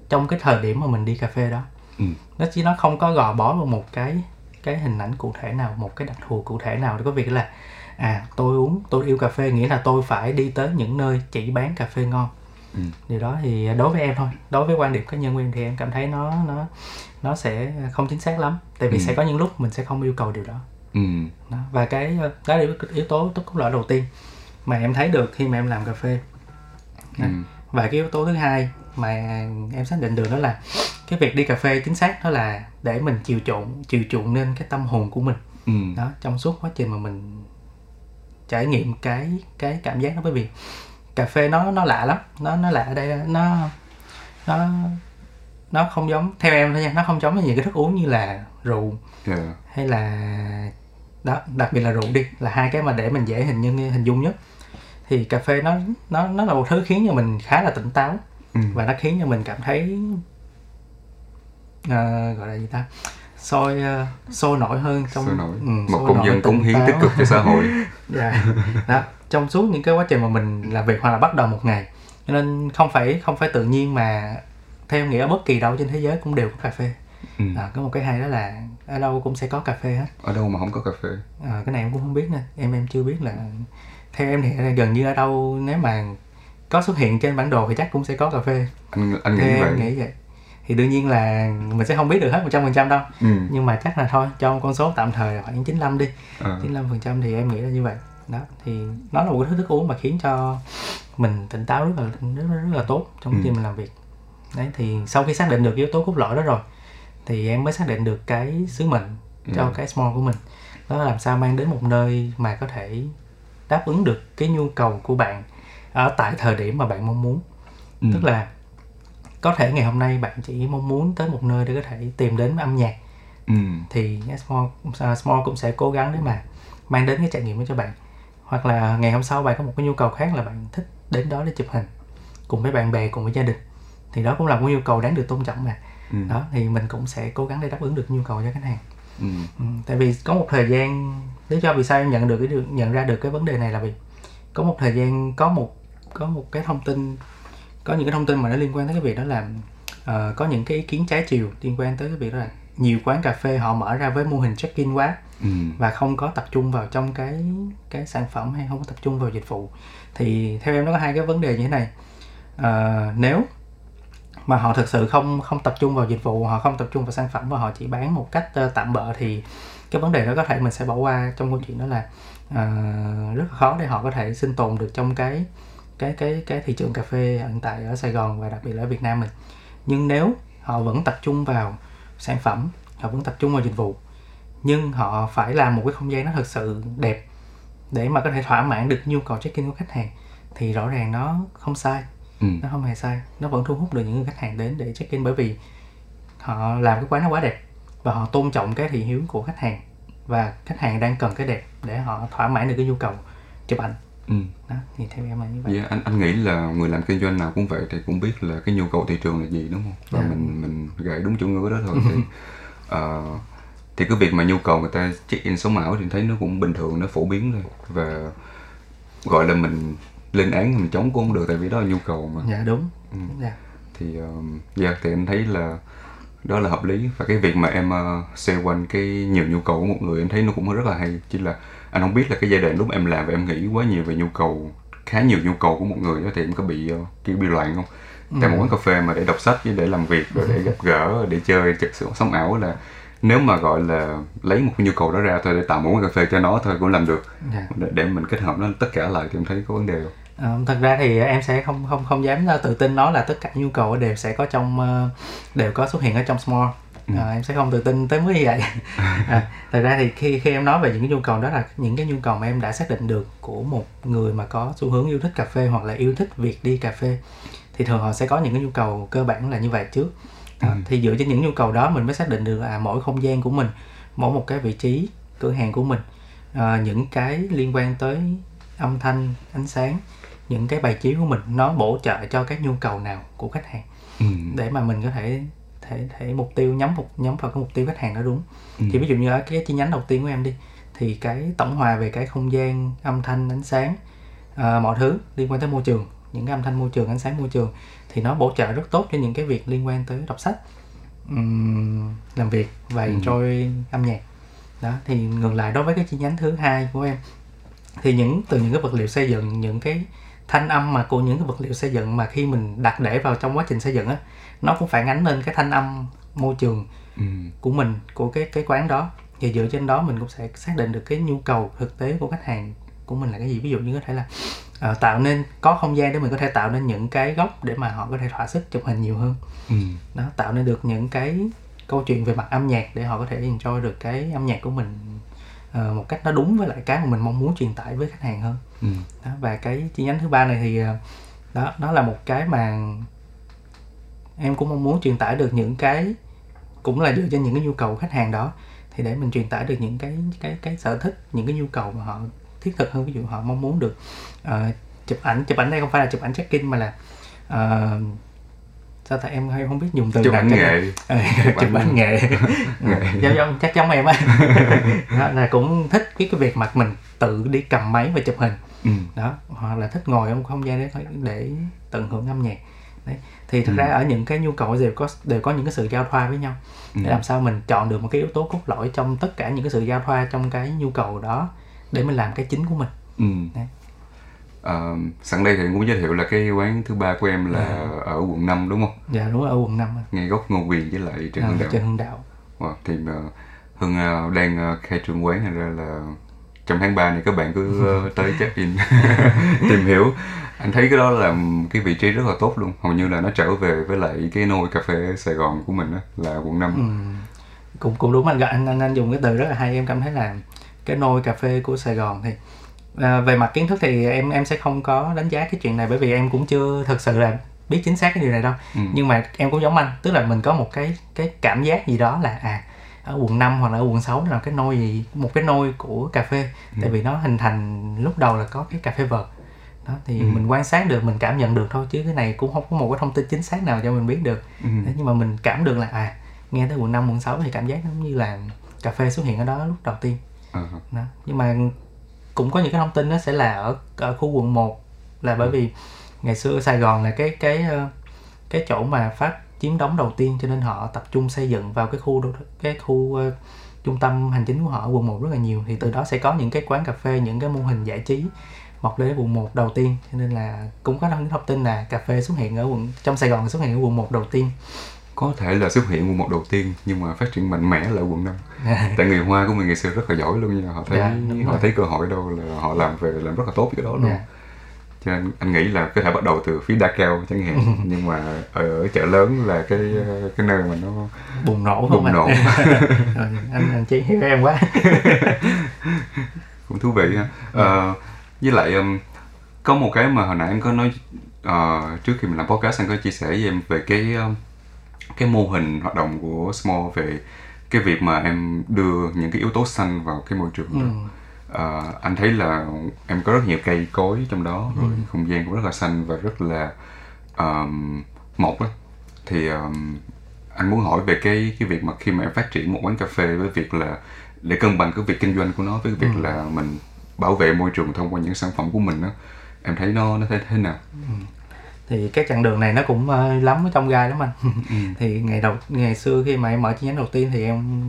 trong cái thời điểm mà mình đi cà phê đó Ừ. nó chỉ nó không có gò bó vào một cái cái hình ảnh cụ thể nào một cái đặc thù cụ thể nào để có việc là à tôi uống tôi yêu cà phê nghĩa là tôi phải đi tới những nơi chỉ bán cà phê ngon Ừ. điều đó thì đối với em thôi đối với quan điểm cá nhân của em thì em cảm thấy nó nó nó sẽ không chính xác lắm tại vì Ừ. sẽ có những lúc mình sẽ không yêu cầu điều đó Ừ. đó. và cái đó là yếu, yếu tố tốt cốt lõi đầu tiên mà em thấy được khi mà em làm cà phê Ừ. và cái yếu tố thứ hai mà em xác định được đó là cái việc đi cà phê chính xác đó là để mình chiều chuộng chiều chuộng nên cái tâm hồn của mình Ừ. đó trong suốt quá trình mà mình trải nghiệm cái cái cảm giác đó bởi vì cà phê nó nó lạ lắm nó nó lạ ở đây nó nó nó không giống theo em thôi nha nó không giống với những cái thức uống như là rượu Dạ. hay là đó đặc biệt là rượu đi là hai cái mà để mình dễ hình như hình dung nhất thì cà phê nó nó nó là một thứ khiến cho mình khá là tỉnh táo Ừ. và nó khiến cho mình cảm thấy ờ, gọi là gì ta sôi ờ, sôi nổi hơn trong Sôi nổi. ừ, một công dân cống hiến táo. tích cực cho xã hội Dạ. đó trong suốt những cái quá trình mà mình làm việc hoặc là bắt đầu một ngày cho nên không phải không phải tự nhiên mà theo nghĩa bất kỳ đâu trên thế giới cũng đều có cà phê Ừ. à, có một cái hay đó là ở đâu cũng sẽ có cà phê hết ở đâu mà không có cà phê à, cái này em cũng không biết nè em em chưa biết là theo em thì gần như ở đâu nếu mà có xuất hiện trên bản đồ thì chắc cũng sẽ có cà phê. Anh anh nghĩ vậy. nghĩ vậy. Thì đương nhiên là mình sẽ không biết được hết 100% đâu. Ừ. nhưng mà chắc là thôi cho một con số tạm thời là khoảng 95 đi. Ờ. 95% thì em nghĩ là như vậy. Đó thì nó là một cái thức uống mà khiến cho mình tỉnh táo rất là rất, rất, rất là tốt trong Ừ. khi mình làm việc. Đấy thì sau khi xác định được yếu tố cốt lõi đó rồi thì em mới xác định được cái sứ mệnh cho Ừ. cái small của mình. Đó là làm sao mang đến một nơi mà có thể đáp ứng được cái nhu cầu của bạn ở tại thời điểm mà bạn mong muốn Ừ. tức là có thể ngày hôm nay bạn chỉ mong muốn tới một nơi để có thể tìm đến âm nhạc ừ. thì Small, uh, Small cũng sẽ cố gắng để mà mang đến cái trải nghiệm đó cho bạn hoặc là ngày hôm sau bạn có một cái nhu cầu khác là bạn thích đến đó để chụp hình cùng với bạn bè cùng với gia đình thì đó cũng là một nhu cầu đáng được tôn trọng mà Ừ. đó thì mình cũng sẽ cố gắng để đáp ứng được nhu cầu cho khách hàng Ừ. ừ, tại vì có một thời gian lý do vì sao em nhận được cái nhận ra được cái vấn đề này là vì có một thời gian có một có một cái thông tin có những cái thông tin mà nó liên quan tới cái việc đó là ờ, có những cái ý kiến trái chiều liên quan tới cái việc đó là nhiều quán cà phê họ mở ra với mô hình check-in quá Ừ. và không có tập trung vào trong cái cái sản phẩm hay không có tập trung vào dịch vụ thì theo em nó có hai cái vấn đề như thế này Ờ, nếu mà họ thực sự không không tập trung vào dịch vụ họ không tập trung vào sản phẩm và họ chỉ bán một cách ờ, tạm bợ thì cái vấn đề đó có thể mình sẽ bỏ qua trong câu chuyện đó là ờ, rất là khó để họ có thể sinh tồn được trong cái cái cái cái thị trường cà phê hiện tại ở Sài Gòn và đặc biệt là ở Việt Nam mình. Nhưng nếu họ vẫn tập trung vào sản phẩm họ vẫn tập trung vào dịch vụ nhưng họ phải làm một cái không gian nó thật sự đẹp để mà có thể thỏa mãn được nhu cầu check-in của khách hàng thì rõ ràng nó không sai. Ừ. nó không hề sai. Nó vẫn thu hút được những người khách hàng đến để check in bởi vì họ làm cái quán nó quá đẹp và họ tôn trọng cái thị hiếu của khách hàng và khách hàng đang cần cái đẹp để họ thỏa mãn được cái nhu cầu chụp ảnh Ừ. đó thì theo em là như vậy. Dạ, anh anh nghĩ là người làm kinh doanh nào cũng vậy thì cũng biết là cái nhu cầu thị trường là gì đúng không? Và Dạ. mình mình gãy đúng chủ ngữ đó thôi. Thì ờ, thì cái việc mà nhu cầu người ta check in sống ảo thì thấy nó cũng bình thường nó phổ biến thôi. Và gọi là mình lên án mình chống cũng không được tại vì đó là nhu cầu mà. Dạ đúng. Dạ. Thì um, dạ thì anh thấy là đó là hợp lý. Và cái việc mà em uh, xoay quanh cái nhiều nhu cầu của một người em thấy nó cũng rất là hay. Chỉ là anh không biết là cái giai đoạn lúc em làm và em nghĩ quá nhiều về nhu cầu khá nhiều nhu cầu của một người đó thì em có bị uh, kiểu bị loạn không? Tại một quán cà phê mà để đọc sách với để làm việc rồi để gặp gỡ để chơi trực sự sống ảo là nếu mà gọi là lấy một nhu cầu đó ra thôi để tạo một quán cà phê cho nó thôi cũng làm được. Dạ. Để, để mình kết hợp nó tất cả lại thì em thấy có vấn đề không? Ờ, thật ra thì em sẽ không không không dám ờ, tự tin nói là tất cả nhu cầu đều sẽ có trong ờ, đều có xuất hiện ở trong small Ờ, em sẽ không tự tin tới mức như vậy. À, thật ra thì khi khi em nói về những cái nhu cầu đó là những cái nhu cầu mà em đã xác định được của một người mà có xu hướng yêu thích cà phê hoặc là yêu thích việc đi cà phê thì thường họ sẽ có những cái nhu cầu cơ bản là như vậy trước. Đó, thì dựa trên những nhu cầu đó mình mới xác định được là mỗi không gian của mình mỗi một cái vị trí cửa hàng của mình ờ, những cái liên quan tới âm thanh ánh sáng những cái bài chiếu của mình nó bổ trợ cho các nhu cầu nào của khách hàng ừ. để mà mình có thể thể thể mục tiêu nhắm mục nhắm vào cái mục tiêu khách hàng đó đúng Ừ. thì ví dụ như ở cái chi nhánh đầu tiên của em đi thì cái tổng hòa về cái không gian âm thanh ánh sáng à, mọi thứ liên quan tới môi trường những cái âm thanh môi trường ánh sáng môi trường thì nó bổ trợ rất tốt cho những cái việc liên quan tới đọc sách ừm, làm việc và Ừ. enjoy âm nhạc đó thì ngược lại đối với cái chi nhánh thứ hai của em thì những từ những cái vật liệu xây dựng những cái thanh âm mà của những cái vật liệu xây dựng mà khi mình đặt để vào trong quá trình xây dựng á nó cũng phản ánh lên cái thanh âm môi trường Ừ. của mình của cái cái quán đó thì dựa trên đó mình cũng sẽ xác định được cái nhu cầu thực tế của khách hàng của mình là cái gì ví dụ như có thể là ờ, tạo nên có không gian để mình có thể tạo nên những cái góc để mà họ có thể thỏa sức chụp hình nhiều hơn Ừ. đó tạo nên được những cái câu chuyện về mặt âm nhạc để họ có thể enjoy được cái âm nhạc của mình ờ, một cách nó đúng với lại cái mà mình mong muốn truyền tải với khách hàng hơn Ừ. đó, và cái chi nhánh thứ ba này thì ờ, đó nó là một cái mà em cũng mong muốn truyền tải được những cái cũng là dựa trên những cái nhu cầu khách hàng đó. Thì để mình truyền tải được những cái cái cái sở thích những cái nhu cầu mà họ thiết thực hơn ví dụ họ mong muốn được ờ, chụp ảnh. Chụp ảnh đây không phải là chụp ảnh check in mà là ờ, sao tại em hay không biết dùng từ chụp nào ảnh nghệ. Ờ, Chụp ảnh- nghệ. Giống giống chắc giống em á. Đó, là cũng thích cái cái việc mà mình tự đi cầm máy và chụp hình. Ừ. đó hoặc là thích ngồi trong không gian đấy để tận hưởng âm nhạc. Đấy thì thực Ừ. ra ở những cái nhu cầu đều có đều có những cái sự giao thoa với nhau Ừ. để làm sao mình chọn được một cái yếu tố cốt lõi trong tất cả những cái sự giao thoa trong cái nhu cầu đó để mình làm cái chính của mình Ừ. Đấy. Ờ, sẵn đây thì muốn giới thiệu là cái quán thứ ba của em là ở quận 5 đúng không? dạ đúng ở quận năm Ngay góc Ngô Quyền với lại Trần à, Hưng Đạo. Trần Hưng Đạo Wow, thì uh, Hưng ờ, đang ờ, khai trương quán thành ra là trong tháng 3 này các bạn cứ ờ, tới check in. Tìm hiểu. Anh thấy cái đó là cái vị trí rất là tốt luôn. Hầu như là nó trở về với lại cái nôi cà phê Sài Gòn của mình đó, là quận 5 Ừ. cũng cũng đúng anh anh anh anh dùng cái từ rất là hay. Em cảm thấy là cái nôi cà phê của Sài Gòn thì à, về mặt kiến thức thì em em sẽ không có đánh giá cái chuyện này bởi vì em cũng chưa thực sự là biết chính xác cái điều này đâu. Ừ. nhưng mà em cũng giống anh tức là mình có một cái cái cảm giác gì đó là à ở quận 5 hoặc là ở quận 6 là cái nôi gì một cái nôi của cà phê tại vì nó hình thành lúc đầu là có cái cà phê vợt đó thì Ừ. mình quan sát được mình cảm nhận được thôi chứ cái này cũng không có một cái thông tin chính xác nào cho mình biết được Ừ. Thế nhưng mà mình cảm được là à nghe tới quận 5, quận 6 thì cảm giác giống như là cà phê xuất hiện ở đó lúc đầu tiên Ờ, đó. nhưng mà cũng có những cái thông tin nó sẽ là ở ở khu quận 1 là bởi vì ngày xưa ở Sài Gòn là cái cái ờ, cái chỗ mà phát chiếm đóng đầu tiên cho nên họ tập trung xây dựng vào cái khu cái khu ờ, trung tâm hành chính của họ ở quận 1 rất là nhiều. Thì từ đó sẽ có những cái quán cà phê những cái mô hình giải trí mọc lên ở quận 1 đầu tiên. Cho nên là cũng có thông tin là cà phê xuất hiện ở quận trong Sài Gòn xuất hiện ở quận 1 đầu tiên. Có thể là xuất hiện quận một đầu tiên nhưng mà phát triển mạnh mẽ là quận 5 tại người Hoa của mình ngày xưa rất là giỏi luôn nha. Họ thấy Dạ, họ rồi. thấy cơ hội đâu là họ làm về làm rất là tốt cái đó luôn. Dạ. Cho nên anh nghĩ là có thể bắt đầu từ phía đa cao chẳng hạn. Nhưng mà ở, ở chợ lớn là cái ờ, cái nơi mà nó bùng nổ không bùng anh? nổ. Rồi, anh anh chị hiểu em quá. Cũng thú vị ha. Ờ, với lại um, có một cái mà hồi nãy em có nói ờ, trước khi mình làm podcast anh có chia sẻ với em về cái um, cái mô hình hoạt động của Small về cái việc mà em đưa những cái yếu tố xanh vào cái môi trường đó. Ừ. Ờ, anh thấy là em có rất nhiều cây cối trong đó rồi không gian cũng rất là xanh và rất là um, mộc á. Thì um, anh muốn hỏi về cái cái việc mà khi mà em phát triển một quán cà phê với việc là để cân bằng cái việc kinh doanh của nó với việc là mình bảo vệ môi trường thông qua những sản phẩm của mình á em thấy nó nó thế thế nào? Thì cái chặng đường này nó cũng ờ, lắm ở trong gai lắm anh. Thì ngày đầu ngày xưa khi mà em mở chi nhánh đầu tiên thì em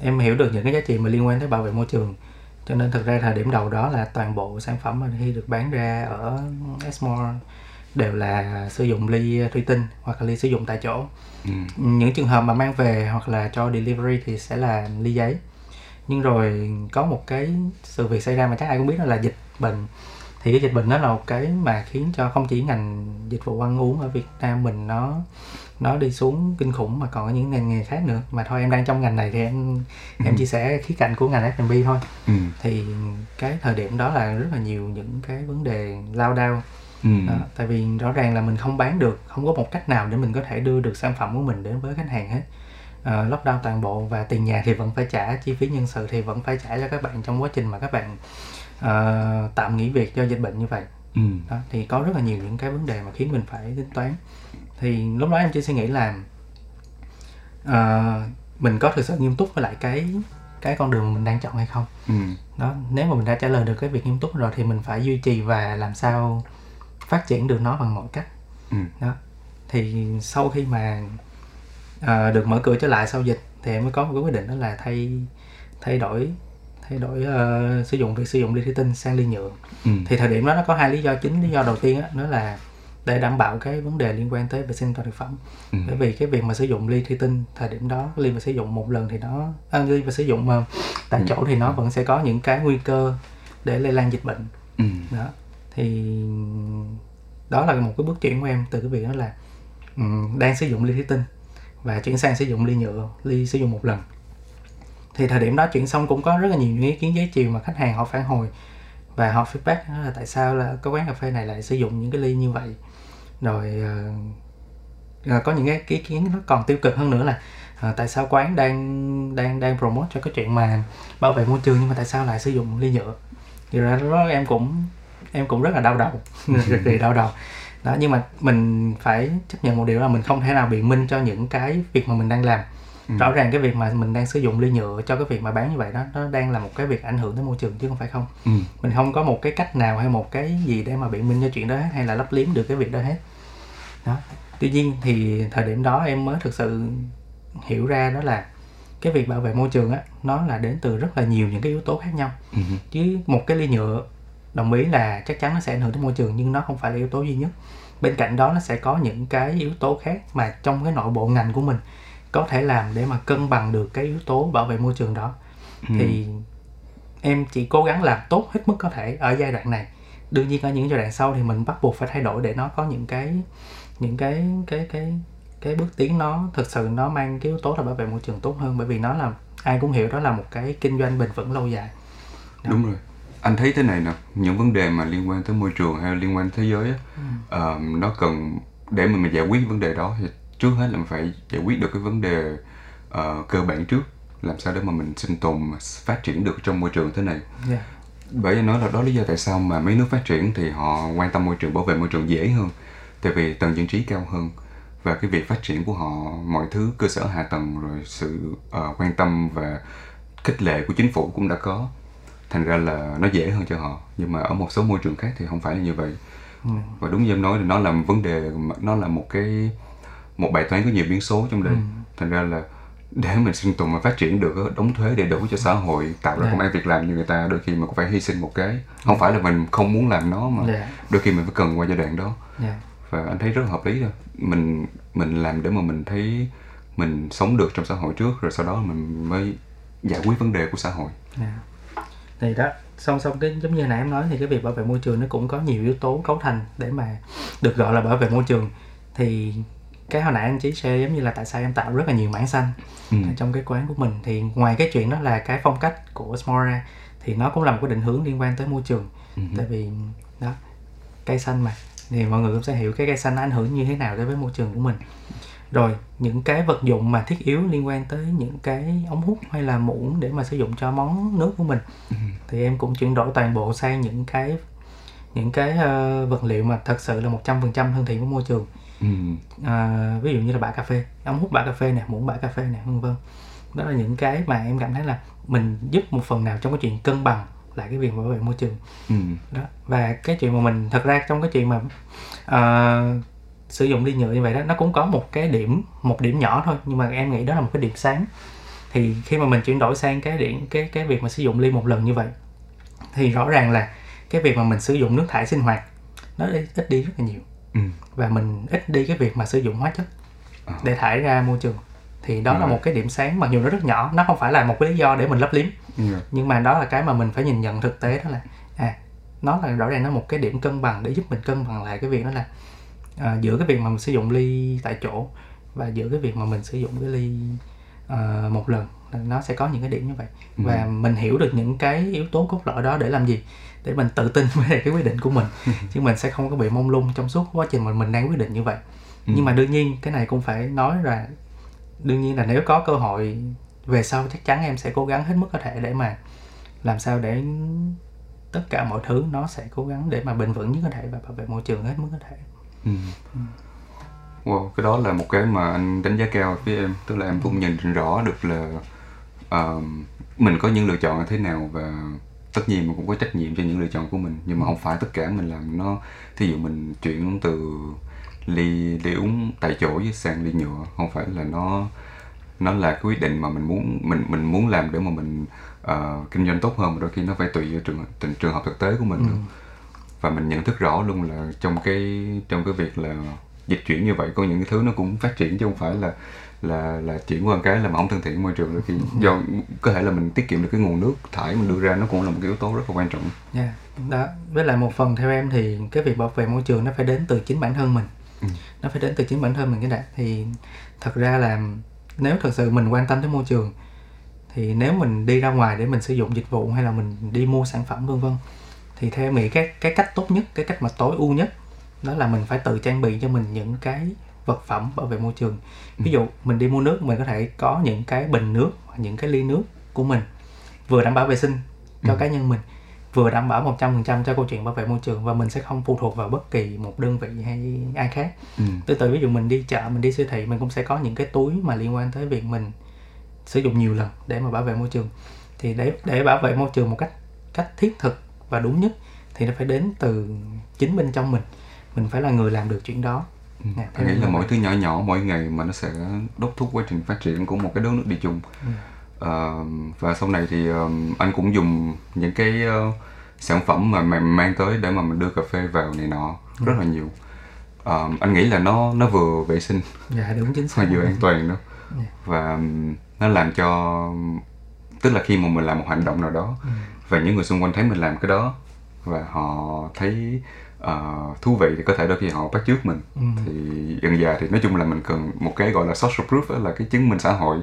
em hiểu được những cái giá trị mà liên quan tới bảo vệ môi trường cho nên thực ra thời điểm đầu đó là toàn bộ sản phẩm mà khi được bán ra ở Esmore đều là sử dụng ly thủy tinh hoặc là ly sử dụng tại chỗ. Ừ. những trường hợp mà mang về hoặc là cho delivery thì sẽ là ly giấy. Nhưng rồi có một cái sự việc xảy ra mà chắc ai cũng biết đó là dịch bệnh. Thì cái dịch bệnh đó là một cái mà khiến cho không chỉ ngành dịch vụ ăn uống ở Việt Nam mình nó nó đi xuống kinh khủng mà còn có những ngành nghề khác nữa. Mà thôi em đang trong ngành này thì em em chia sẻ khía cạnh của ngành F&B thôi. Ừ. thì cái thời điểm đó là rất là nhiều những cái vấn đề lao đao. Ừ. đó, tại vì rõ ràng là mình không bán được không có một cách nào để mình có thể đưa được sản phẩm của mình đến với khách hàng hết. À, lockdown toàn bộ và tiền nhà thì vẫn phải trả chi phí nhân sự thì vẫn phải trả cho các bạn trong quá trình mà các bạn ờ, tạm nghỉ việc do dịch bệnh như vậy. Ừ. đó, thì có rất là nhiều những cái vấn đề mà khiến mình phải tính toán thì lúc đó em chỉ suy nghĩ là ờ, mình có thực sự nghiêm túc với lại cái cái con đường mà mình đang chọn hay không Ừ. đó nếu mà mình đã trả lời được cái việc nghiêm túc rồi thì mình phải duy trì và làm sao phát triển được nó bằng mọi cách Ừ. đó thì sau khi mà à, được mở cửa trở lại sau dịch thì em mới có một cái quyết định đó là thay thay đổi thay đổi ờ, sử dụng việc sử dụng ly thủy tinh sang ly nhựa Ừ. thì thời điểm đó nó có hai lý do chính lý do đầu tiên á đó là để đảm bảo cái vấn đề liên quan tới vệ sinh an toàn thực phẩm Ừ. bởi vì cái việc mà sử dụng ly thủy tinh thời điểm đó ly mà sử dụng một lần thì nó à, ly mà sử dụng ờ, tại Ừ. chỗ thì nó vẫn sẽ có những cái nguy cơ để lây lan dịch bệnh Ừ. đó thì đó là một cái bước chuyển của em từ cái việc đó là ừm, đang sử dụng ly thủy tinh và chuyển sang sử dụng ly nhựa ly sử dụng một lần thì thời điểm đó chuyển xong cũng có rất là nhiều những ý kiến giấy chiều mà khách hàng họ phản hồi và họ feedback là tại sao là cái quán cà phê này lại sử dụng những cái ly như vậy rồi ờ, có những cái ý kiến nó còn tiêu cực hơn nữa là ờ, tại sao quán đang đang đang promote cho cái chuyện mà bảo vệ môi trường nhưng mà tại sao lại sử dụng ly nhựa? Thì ra đó em cũng em cũng rất là đau đầu cực kỳ đau đầu. Đó nhưng mà mình phải chấp nhận một điều là mình không thể nào biện minh cho những cái việc mà mình đang làm. Ừ. rõ ràng cái việc mà mình đang sử dụng ly nhựa cho cái việc mà bán như vậy đó nó đang là một cái việc ảnh hưởng tới môi trường chứ không phải không. Ừ. mình không có một cái cách nào hay một cái gì để mà biện minh cho chuyện đó hết hay là lấp liếm được cái việc đó hết đó. Tuy nhiên thì thời điểm đó em mới thực sự hiểu ra đó là cái việc bảo vệ môi trường á nó là đến từ rất là nhiều những cái yếu tố khác nhau. Ừ. chứ một cái ly nhựa đồng ý là chắc chắn nó sẽ ảnh hưởng đến môi trường nhưng nó không phải là yếu tố duy nhất. Bên cạnh đó nó sẽ có những cái yếu tố khác mà trong cái nội bộ ngành của mình có thể làm để mà cân bằng được cái yếu tố bảo vệ môi trường đó. Ừ. thì em chỉ cố gắng làm tốt hết mức có thể ở giai đoạn này. Đương nhiên ở những giai đoạn sau thì mình bắt buộc phải thay đổi để nó có những cái những cái cái cái cái bước tiến nó thực sự nó mang cái yếu tố là bảo vệ môi trường tốt hơn bởi vì nó là ai cũng hiểu đó là một cái kinh doanh bền vững lâu dài. Đúng rồi. Anh thấy thế này nè những vấn đề mà liên quan tới môi trường hay liên quan thế giới á ờ, nó cần để mà mình giải quyết vấn đề đó thì trước hết là mình phải giải quyết được cái vấn đề ờ, cơ bản trước. Làm sao để mà mình sinh tồn mà phát triển được trong môi trường thế này? Yeah. bởi vì nói là đó lý do tại sao mà mấy nước phát triển thì họ quan tâm môi trường bảo vệ môi trường dễ hơn tại vì tầng dân trí cao hơn và cái việc phát triển của họ mọi thứ cơ sở hạ tầng rồi sự ờ, quan tâm và khích lệ của chính phủ cũng đã có. Thành ra là nó dễ hơn cho họ. Nhưng mà ở một số môi trường khác thì không phải là như vậy. Và đúng như em nói thì nó là một vấn đề nó là một cái một bài toán có nhiều biến số trong đây thành ra là để mình sinh tồn mà phát triển được đóng thuế đầy đủ cho xã hội tạo ra Dạ. công ăn việc làm như người ta đôi khi mình cũng phải hy sinh một cái. Không phải là mình không muốn làm nó mà Dạ. đôi khi mình phải cần qua giai đoạn đó. Yeah. Và anh thấy rất là hợp lý thôi mình mình làm để mà mình thấy mình sống được trong xã hội trước rồi sau đó mình mới giải quyết vấn đề của xã hội Yeah. thì đó song song cái giống như nãy em nói thì cái việc bảo vệ môi trường nó cũng có nhiều yếu tố cấu thành để mà được gọi là bảo vệ môi trường thì cái hồi nãy anh chí share giống như là tại sao em tạo rất là nhiều mảng xanh Ừ. trong cái quán của mình thì ngoài cái chuyện đó là cái phong cách của Smora thì nó cũng là một cái định hướng liên quan tới môi trường Ừ. tại vì đó cây xanh mà thì mọi người cũng sẽ hiểu cái cây xanh nó ảnh hưởng như thế nào đối với môi trường của mình. Rồi những cái vật dụng mà thiết yếu liên quan tới những cái ống hút hay là muỗng để mà sử dụng cho món nước của mình. Thì em cũng chuyển đổi toàn bộ sang những cái những cái ờ, vật liệu mà thật sự là 100% thân thiện với môi trường. Ừ. à, ví dụ như là bã cà phê ống hút bã cà phê nè muỗng bã cà phê nè vân vân. Đó là những cái mà em cảm thấy là mình giúp một phần nào trong cái chuyện cân bằng lại cái việc bảo vệ môi trường Ừ. đó và cái chuyện mà mình thật ra trong cái chuyện mà ờ, sử dụng ly nhựa như vậy đó nó cũng có một cái điểm một điểm nhỏ thôi nhưng mà em nghĩ đó là một cái điểm sáng thì khi mà mình chuyển đổi sang cái điểm cái cái việc mà sử dụng ly một lần như vậy thì rõ ràng là cái việc mà mình sử dụng nước thải sinh hoạt nó ít đi rất là nhiều Ừ. và mình ít đi cái việc mà sử dụng hóa chất Ờ. để thải ra môi trường thì đó là Rồi. một cái điểm sáng mặc dù nó rất nhỏ nó không phải là một cái lý do để mình lấp liếm. Ừ. nhưng mà đó là cái mà mình phải nhìn nhận thực tế đó là à nó là rõ ràng nó một cái điểm cân bằng để giúp mình cân bằng lại cái việc đó là à, giữa cái việc mà mình sử dụng ly tại chỗ và giữa cái việc mà mình sử dụng cái ly à, một lần. Nó sẽ có những cái điểm như vậy. Và mình hiểu được những cái yếu tố cốt lõi đó để làm gì? Để mình tự tin lại cái quyết định của mình. Chứ mình sẽ không có bị mông lung trong suốt quá trình mà mình đang quyết định như vậy. Nhưng mà đương nhiên cái này cũng phải nói là đương nhiên là nếu có cơ hội về sau chắc chắn em sẽ cố gắng hết mức có thể để mà làm sao để tất cả mọi thứ nó sẽ cố gắng để mà bền vững nhất có thể và bảo vệ môi trường hết mức có thể. Ừ. Wow, cái đó là một cái mà anh đánh giá cao với em. Tức là em cũng nhìn rõ được là ờ, mình có những lựa chọn như thế nào và tất nhiên mình cũng có trách nhiệm cho những lựa chọn của mình. Nhưng mà không phải tất cả mình làm. Nó thí dụ mình chuyển từ ly ly uống tại chỗ với sang ly nhựa. Không phải là nó nó là cái quyết định mà mình muốn mình mình muốn làm để mà mình ờ, kinh doanh tốt hơn mà đôi khi nó phải tùy vào trường tình trường hợp thực tế của mình nữa. Và mình nhận thức rõ luôn là trong cái trong cái việc là dịch chuyển như vậy có những cái thứ nó cũng phát triển chứ không phải là là là chuyển qua cái là mà không thân thiện môi trường. Đôi khi do có thể là mình tiết kiệm được cái nguồn nước thải mình đưa ra nó cũng là một cái yếu tố rất là quan trọng. Nha đó. Với lại một phần theo em thì cái việc bảo vệ môi trường nó phải đến từ chính bản thân mình nó phải đến từ chính bản thân mình cái đã thì thật ra là nếu thật sự mình quan tâm tới môi trường thì nếu mình đi ra ngoài để mình sử dụng dịch vụ hay là mình đi mua sản phẩm vân vân thì theo nghĩ cái cái cách tốt nhất cái cách mà tối ưu nhất đó là mình phải tự trang bị cho mình những cái vật phẩm bảo vệ môi trường. Ví dụ mình đi mua nước mình có thể có những cái bình nước hoặc những cái ly nước của mình vừa đảm bảo vệ sinh cho cá nhân mình vừa đảm bảo 100% cho câu chuyện bảo vệ môi trường và mình sẽ không phụ thuộc vào bất kỳ một đơn vị hay ai khác. Ừ. tương tự ví dụ mình đi chợ mình đi siêu thị mình cũng sẽ có những cái túi mà liên quan tới việc mình sử dụng nhiều lần để mà bảo vệ môi trường. Thì để để bảo vệ môi trường một cách cách thiết thực và đúng nhất thì nó phải đến từ chính bên trong mình. Mình phải là người làm được chuyện đó. Dạ, anh nghĩ theo là mỗi thứ nhỏ nhỏ mỗi ngày mà nó sẽ đốc thúc quá trình phát triển của một cái đất nước đi chung. Ừ. Ờ, và sau này thì ờ, anh cũng dùng những cái ờ, sản phẩm mà mình mang tới để mà mình đưa cà phê vào này nọ rất là nhiều. Ờ, anh nghĩ là nó nó vừa vệ sinh. Dạ đúng chính xác. Vừa an toàn nữa Dạ. và ừm, nó làm cho tức là khi mà mình làm một hành động nào đó Ừ. và những người xung quanh thấy mình làm cái đó và họ thấy ờ, thú vị thì có thể đôi khi họ bắt chước mình. Ừ. thì dần dà thì nói chung là mình cần một cái gọi là social proof đó là cái chứng minh xã hội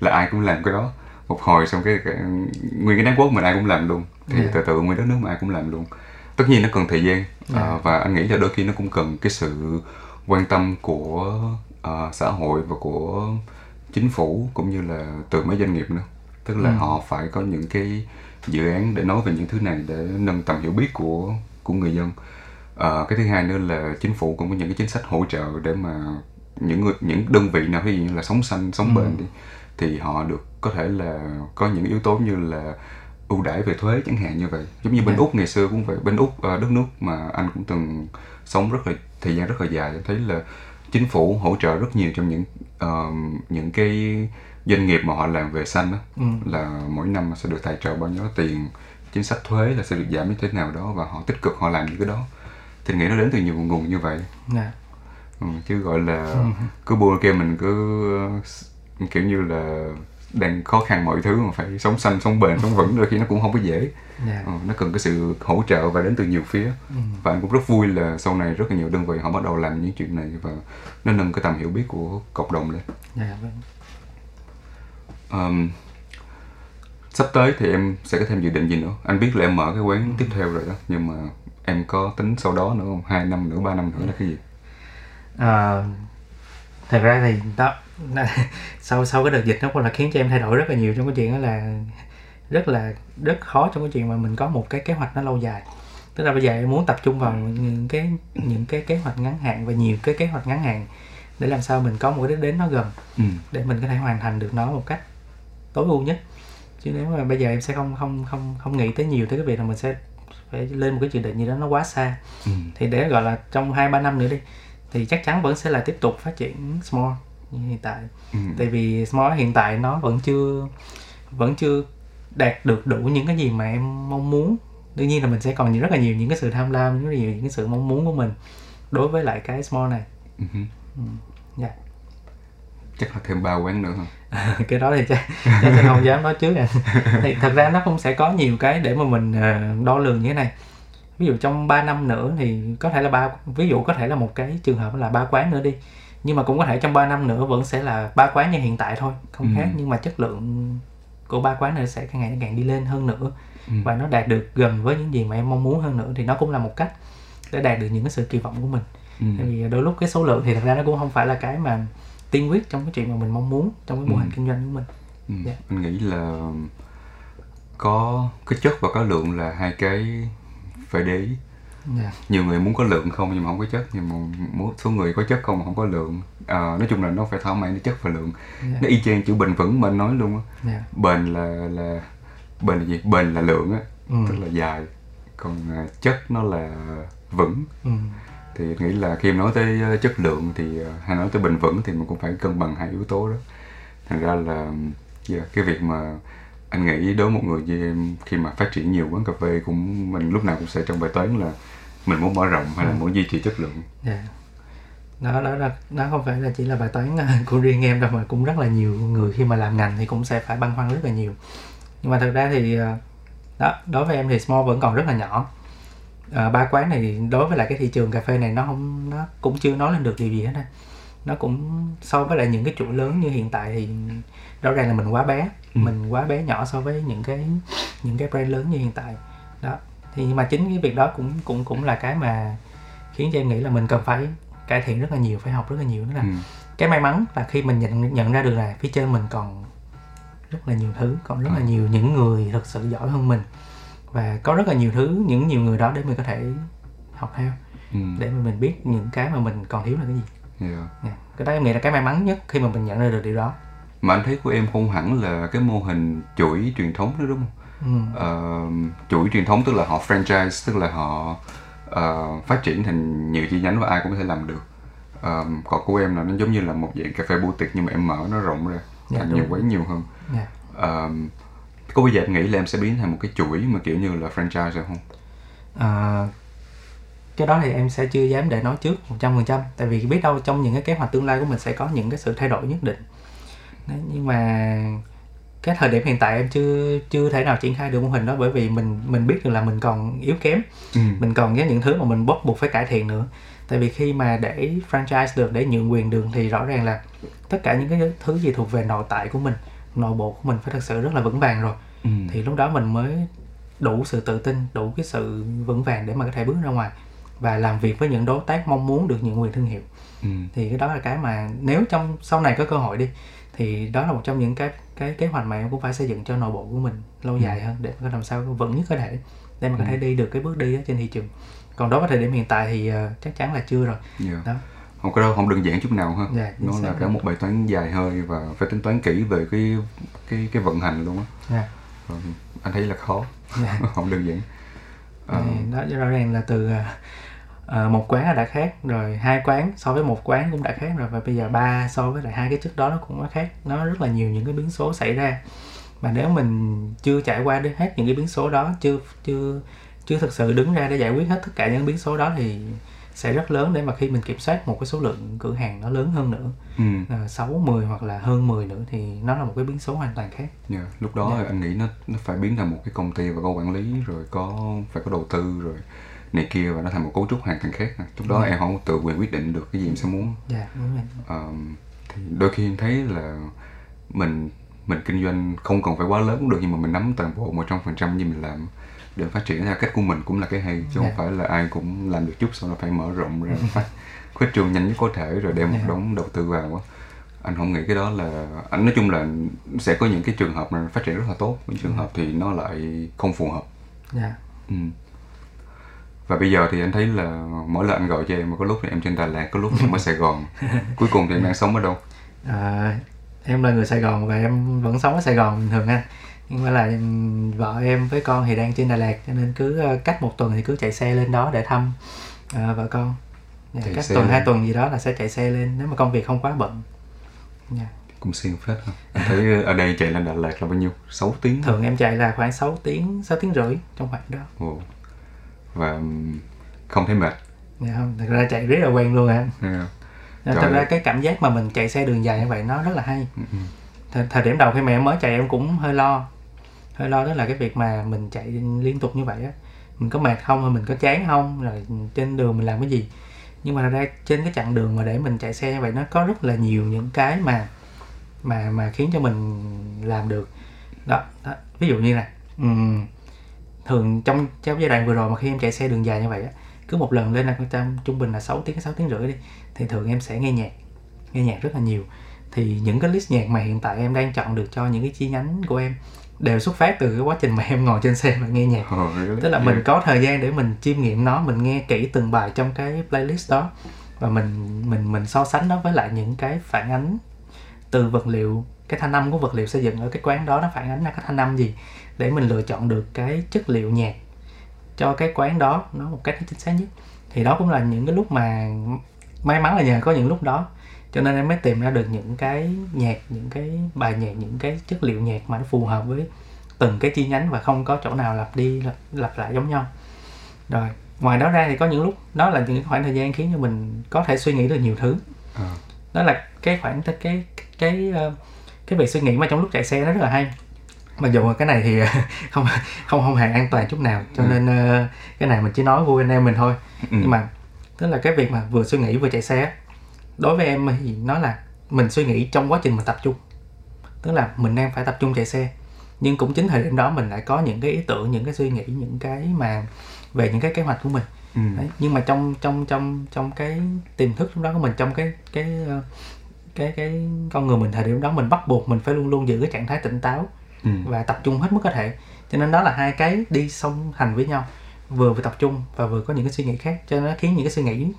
là ai cũng làm cái đó một hồi xong cái, cái nguyên cái network mình ai cũng làm luôn thì Dạ. từ từ nguyên đất nước mà ai cũng làm luôn tất nhiên nó cần thời gian Dạ. Ờ, và anh nghĩ là đôi khi nó cũng cần cái sự quan tâm của ờ, xã hội và của chính phủ cũng như là từ mấy doanh nghiệp nữa tức là Ừ. họ phải có những cái dự án để nói về những thứ này để nâng tầm hiểu biết của của người dân Ờ, cái thứ hai nữa là chính phủ cũng có những cái chính sách hỗ trợ để mà những người những đơn vị nào ví dụ như là sống xanh sống Ừ. bền đi thì họ được có thể là có những yếu tố như là ưu đãi về thuế chẳng hạn như vậy. Giống như bên Dạ. úc ngày xưa cũng vậy. Bên úc ờ, đất nước mà anh cũng từng sống rất là thời gian rất là dài thấy là chính phủ hỗ trợ rất nhiều trong những ờ, những cái doanh nghiệp mà họ làm về xanh đó Ừ. là mỗi năm sẽ được tài trợ bao nhiêu tiền chính sách thuế là sẽ được giảm như thế nào đó và họ tích cực họ làm những cái đó. Thì nghĩ nó đến từ nhiều nguồn như vậy. Dạ. Ừ, chứ gọi là cứ bua kêu mình cứ kiểu như là đang khó khăn mọi thứ mà phải sống xanh sống bền sống vững đôi khi nó cũng không có dễ. Dạ. Ừ, nó cần cái sự hỗ trợ và đến từ nhiều phía. Ừ. và anh cũng rất vui là sau này rất là nhiều đơn vị họ bắt đầu làm những chuyện này và nó nâng cái tầm hiểu biết của cộng đồng lên. Dạ vâng. Ờm, sắp tới thì em sẽ có thêm dự định gì nữa? Anh biết là em mở cái quán tiếp theo rồi đó nhưng mà em có tính sau đó nữa không? Hai năm nữa ba năm nữa là cái gì? Ờ, thật ra thì đó sau sau cái đợt dịch nó cũng là khiến cho em thay đổi rất là nhiều trong cái chuyện đó là rất là rất khó trong cái chuyện mà mình có một cái kế hoạch nó lâu dài tức là bây giờ em muốn tập trung vào những cái những cái kế hoạch ngắn hạn và nhiều cái kế hoạch ngắn hạn để làm sao mình có một cái đích đến nó gần ừ. để mình có thể hoàn thành được nó một cách tối ưu nhất chứ nếu mà bây giờ em sẽ không không không không nghĩ tới nhiều tới cái việc là mình sẽ phải lên một cái dự định gì đó nó quá xa Ừ. thì để gọi là trong hai ba năm nữa đi thì chắc chắn vẫn sẽ là tiếp tục phát triển small như hiện tại Ừ. tại vì small hiện tại nó vẫn chưa vẫn chưa đạt được đủ những cái gì mà em mong muốn đương nhiên là mình sẽ còn rất là nhiều những cái sự tham lam rất là nhiều những cái sự mong muốn của mình đối với lại cái small này Ừ. dạ chắc là thêm ba quán nữa hả cái đó thì chắc, chắc sẽ không dám nói trước à. thì thật ra nó cũng sẽ có nhiều cái để mà mình ờ, đo lường như thế này ví dụ trong 3 năm nữa thì có thể là ba ví dụ có thể là một cái trường hợp là ba quán nữa đi nhưng mà cũng có thể trong 3 năm nữa vẫn sẽ là ba quán như hiện tại thôi không Ừ. khác nhưng mà chất lượng của ba quán này sẽ càng ngày càng đi lên hơn nữa Ừ. và nó đạt được gần với những gì mà em mong muốn hơn nữa thì nó cũng là một cách để đạt được những cái sự kỳ vọng của mình Ừ. tại vì đôi lúc cái số lượng thì thật ra nó cũng không phải là cái mà tiên quyết trong cái chuyện mà mình mong muốn trong cái mô Ừ. hình kinh doanh của mình Ừ. Dạ. anh nghĩ là có cái chất và có lượng là hai cái phải để ý Dạ. nhiều người muốn có lượng không nhưng mà không có chất nhưng mà một số người có chất không mà không có lượng à, nói chung là nó phải thỏa mãn chất và lượng Dạ. nó y chang chữ bền vững mà anh nói luôn á Dạ. bền là là bền là gì bền là lượng á Ừ. tức là dài còn à, chất nó là vững Ừ. thì nghĩ là khi nói tới ờ, chất lượng thì ờ, hay nói tới bền vững thì mình cũng phải cân bằng hai yếu tố đó thành ra là yeah, cái việc mà anh nghĩ đối với một người như em khi mà phát triển nhiều quán cà phê cũng mình lúc nào cũng sẽ trong bài toán là mình muốn mở rộng hay là muốn duy trì chất lượng. Dạ. Đó, đó là nó không phải là chỉ là bài toán ờ, của riêng em đâu mà cũng rất là nhiều người khi mà làm ngành thì cũng sẽ phải băn khoăn rất là nhiều. Nhưng mà thật ra thì ờ, đó đối với em thì small vẫn còn rất là nhỏ. Ờ, ba quán này đối với lại cái thị trường cà phê này nó không nó cũng chưa nói lên được điều gì hết á. Nó cũng so với lại những cái chuỗi lớn như hiện tại thì rõ ràng là mình quá bé Ừ. mình quá bé nhỏ so với những cái những cái brand lớn như hiện tại đó thì nhưng mà chính cái việc đó cũng cũng cũng là cái mà khiến cho em nghĩ là mình cần phải cải thiện rất là nhiều phải học rất là nhiều nữa là ừ. cái may mắn là khi mình nhận nhận ra được là phía trên mình còn rất là nhiều thứ còn rất là Ừ. nhiều những người thật sự giỏi hơn mình và có rất là nhiều thứ những nhiều người đó để mình có thể học theo Ừ. để mà mình biết những cái mà mình còn thiếu là cái gì Yeah. Nè, cái đó em nghĩ là cái may mắn nhất khi mà mình nhận ra được điều đó mà anh thấy của em không hẳn là cái mô hình chuỗi truyền thống nữa đúng không? Ừ. Ờ, chuỗi truyền thống tức là họ franchise tức là họ ờ, phát triển thành nhiều chi nhánh và ai cũng có thể làm được. Um, còn của em là nó giống như là một dạng cà phê boutique nhưng mà em mở nó rộng ra Dạ, thành nhiều quán nhiều hơn. Dạ. um, có bây giờ em nghĩ là em sẽ biến thành một cái chuỗi mà kiểu như là franchise rồi không? Ờ, cái đó thì em sẽ chưa dám để nói trước 100% tại vì biết đâu trong những cái kế hoạch tương lai của mình sẽ có những cái sự thay đổi nhất định Đấy, nhưng mà cái thời điểm hiện tại em chưa chưa thể nào triển khai được mô hình đó bởi vì mình mình biết được là mình còn yếu kém ừ. mình còn có những thứ mà mình bắt buộc phải cải thiện nữa tại vì khi mà để franchise được để nhượng quyền đường thì rõ ràng là tất cả những cái thứ gì thuộc về nội tại của mình nội bộ của mình phải thật sự rất là vững vàng rồi Ừ. thì lúc đó mình mới đủ sự tự tin đủ cái sự vững vàng để mà có thể bước ra ngoài và làm việc với những đối tác mong muốn được nhượng quyền thương hiệu Ừ. thì cái đó là cái mà nếu trong sau này có cơ hội đi thì đó là một trong những cái cái kế hoạch mà em cũng phải xây dựng cho nội bộ của mình lâu dài hơn để mà làm sao vững nhất có thể để mà có thể đi được cái bước đi đó trên thị trường. Còn đối với thời điểm hiện tại thì ờ, chắc chắn là chưa rồi. Dạ. đó. Không cái đó không đơn giản chút nào ha. Dạ, chính nó là cả một bài toán dài hơi và phải tính toán kỹ về cái cái cái vận hành luôn á. Dạ. Ờ, anh thấy là khó. Dạ. không đơn giản. Ờ, Thì đó rõ ràng là từ ờ, ờ, một quán đã khác rồi hai quán so với một quán cũng đã khác rồi và bây giờ ba so với lại hai cái trước đó nó cũng đã khác nó rất là nhiều những cái biến số xảy ra mà nếu mình chưa trải qua đến hết những cái biến số đó chưa chưa chưa thực sự đứng ra để giải quyết hết tất cả những biến số đó thì sẽ rất lớn để mà khi mình kiểm soát một cái số lượng cửa hàng nó lớn hơn nữa ừ. 6, 10 hoặc là hơn 10 nữa thì nó là một cái biến số hoàn toàn khác Dạ, lúc đó Dạ. anh nghĩ nó nó phải biến thành một cái công ty và có quản lý rồi có phải có đầu tư rồi này kia và nó thành một cấu trúc hoàn toàn khác lúc đó Dạ. em không tự quyền quyết định được cái gì em sẽ muốn dạ đúng rồi Ờm, thì đôi khi em thấy là mình mình kinh doanh không cần phải quá lớn cũng được nhưng mà mình nắm toàn bộ một trăm phần trăm như mình làm để phát triển theo cách của mình cũng là cái hay chứ Dạ. không phải là ai cũng làm được chút sau đó phải mở rộng ra phát khuếch trương nhanh nhất có thể rồi đem một Dạ. đống đầu tư vào á anh không nghĩ cái đó là anh nói chung là sẽ có những cái trường hợp mà phát triển rất là tốt những trường hợp thì nó lại không phù hợp dạ ừ. Và bây giờ thì anh thấy là mỗi lần anh gọi cho em mà có lúc thì em trên Đà Lạt có lúc thì em ở Sài Gòn. Cuối cùng thì em đang sống ở đâu? À, em là người Sài Gòn và em vẫn sống ở Sài Gòn bình thường anh nhưng mà là vợ em với con thì đang trên Đà Lạt cho nên cứ ờ, cách một tuần thì cứ chạy xe lên đó để thăm ờ, vợ con. Dạ, Chạy cách tuần lên. hai tuần gì đó là sẽ chạy xe lên nếu mà công việc không quá bận. Dạ. cũng siêng phết ha. Anh thấy ở đây chạy lên Đà Lạt là bao nhiêu? 6 tiếng thường em chạy là khoảng 6 tiếng 6 tiếng rưỡi trong khoảng đó. Ồ. và không thấy mệt dạ không thật ra chạy rất là quen luôn anh Ha. Thật Trời ra ơi. cái cảm giác mà mình chạy xe đường dài như vậy nó rất là hay Ừ, ừ. thời, thời điểm đầu khi mà em mới chạy em cũng hơi lo hơi lo đó là cái việc mà mình chạy liên tục như vậy á mình có mệt không hay mình có chán không rồi trên đường mình làm cái gì nhưng mà thật ra trên cái chặng đường mà để mình chạy xe như vậy nó có rất là nhiều những cái mà mà mà khiến cho mình làm được đó, đó. ví dụ như là ừm, thường trong trong giai đoạn vừa rồi mà khi em chạy xe đường dài như vậy á cứ một lần lên là trăm trung bình là 6 tiếng 6 tiếng rưỡi đi thì thường em sẽ nghe nhạc nghe nhạc rất là nhiều thì những cái list nhạc mà hiện tại em đang chọn được cho những cái chi nhánh của em đều xuất phát từ cái quá trình mà em ngồi trên xe và nghe nhạc really? tức là Yeah. mình có thời gian để mình chiêm nghiệm nó mình nghe kỹ từng bài trong cái playlist đó và mình mình mình so sánh nó với lại những cái phản ánh từ vật liệu cái thanh âm của vật liệu xây dựng ở cái quán đó nó phản ánh ra cái thanh âm gì để mình lựa chọn được cái chất liệu nhạc cho cái quán đó nó một cách chính xác nhất. Thì đó cũng là những cái lúc mà may mắn là nhờ có những lúc đó. Cho nên em mới tìm ra được những cái nhạc những cái bài nhạc những cái chất liệu nhạc mà nó phù hợp với từng cái chi nhánh và không có chỗ nào lặp đi lặp, lặp lại giống nhau. Rồi ngoài đó ra thì có những lúc đó là những khoảng thời gian khiến cho mình có thể suy nghĩ được nhiều thứ. Ờ. đó là cái khoảng cái cái cái ờ, cái việc suy nghĩ mà trong lúc chạy xe nó rất là hay mặc dù cái này thì không không không hề an toàn chút nào cho Ừ. nên ờ, cái này mình chỉ nói vui anh em mình thôi Ừ. nhưng mà tức là cái việc mà vừa suy nghĩ vừa chạy xe đối với em thì nó là mình suy nghĩ trong quá trình mình tập trung tức là mình đang phải tập trung chạy xe nhưng cũng chính thời điểm đó mình lại có những cái ý tưởng những cái suy nghĩ những cái mà về những cái kế hoạch của mình Ừ. Đấy. nhưng mà trong trong trong trong cái tiềm thức lúc đó của mình trong cái cái ờ, cái cái con người mình thời điểm đó mình bắt buộc mình phải luôn luôn giữ cái trạng thái tỉnh táo Ừ. và tập trung hết mức có thể cho nên đó là hai cái đi song hành với nhau vừa phải tập trung và vừa có những cái suy nghĩ khác cho nên nó khiến những cái suy nghĩ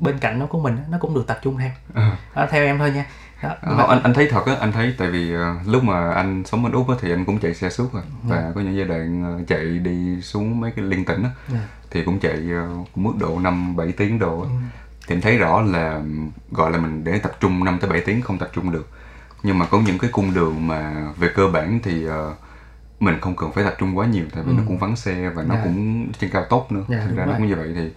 bên cạnh nó của mình nó cũng được tập trung theo Ờ. đó, theo em thôi nha đó, mà- Không, anh anh thấy thật á anh thấy tại vì ờ, lúc mà anh sống bên úc á thì anh cũng chạy xe suốt rồi Dạ. và có những giai đoạn ờ, chạy đi xuống mấy cái liên tỉnh á Dạ. thì cũng chạy ờ, cũng mức độ năm bảy tiếng á. Ừ. thì anh thấy rõ là gọi là mình để tập trung 5 tới 7 tiếng không tập trung được nhưng mà có những cái cung đường mà về cơ bản thì uh, mình không cần phải tập trung quá nhiều tại vì Ừ. nó cũng vắng xe và nó Dạ. cũng trên cao tốc nữa Dạ, thực ra nó cũng như vậy thì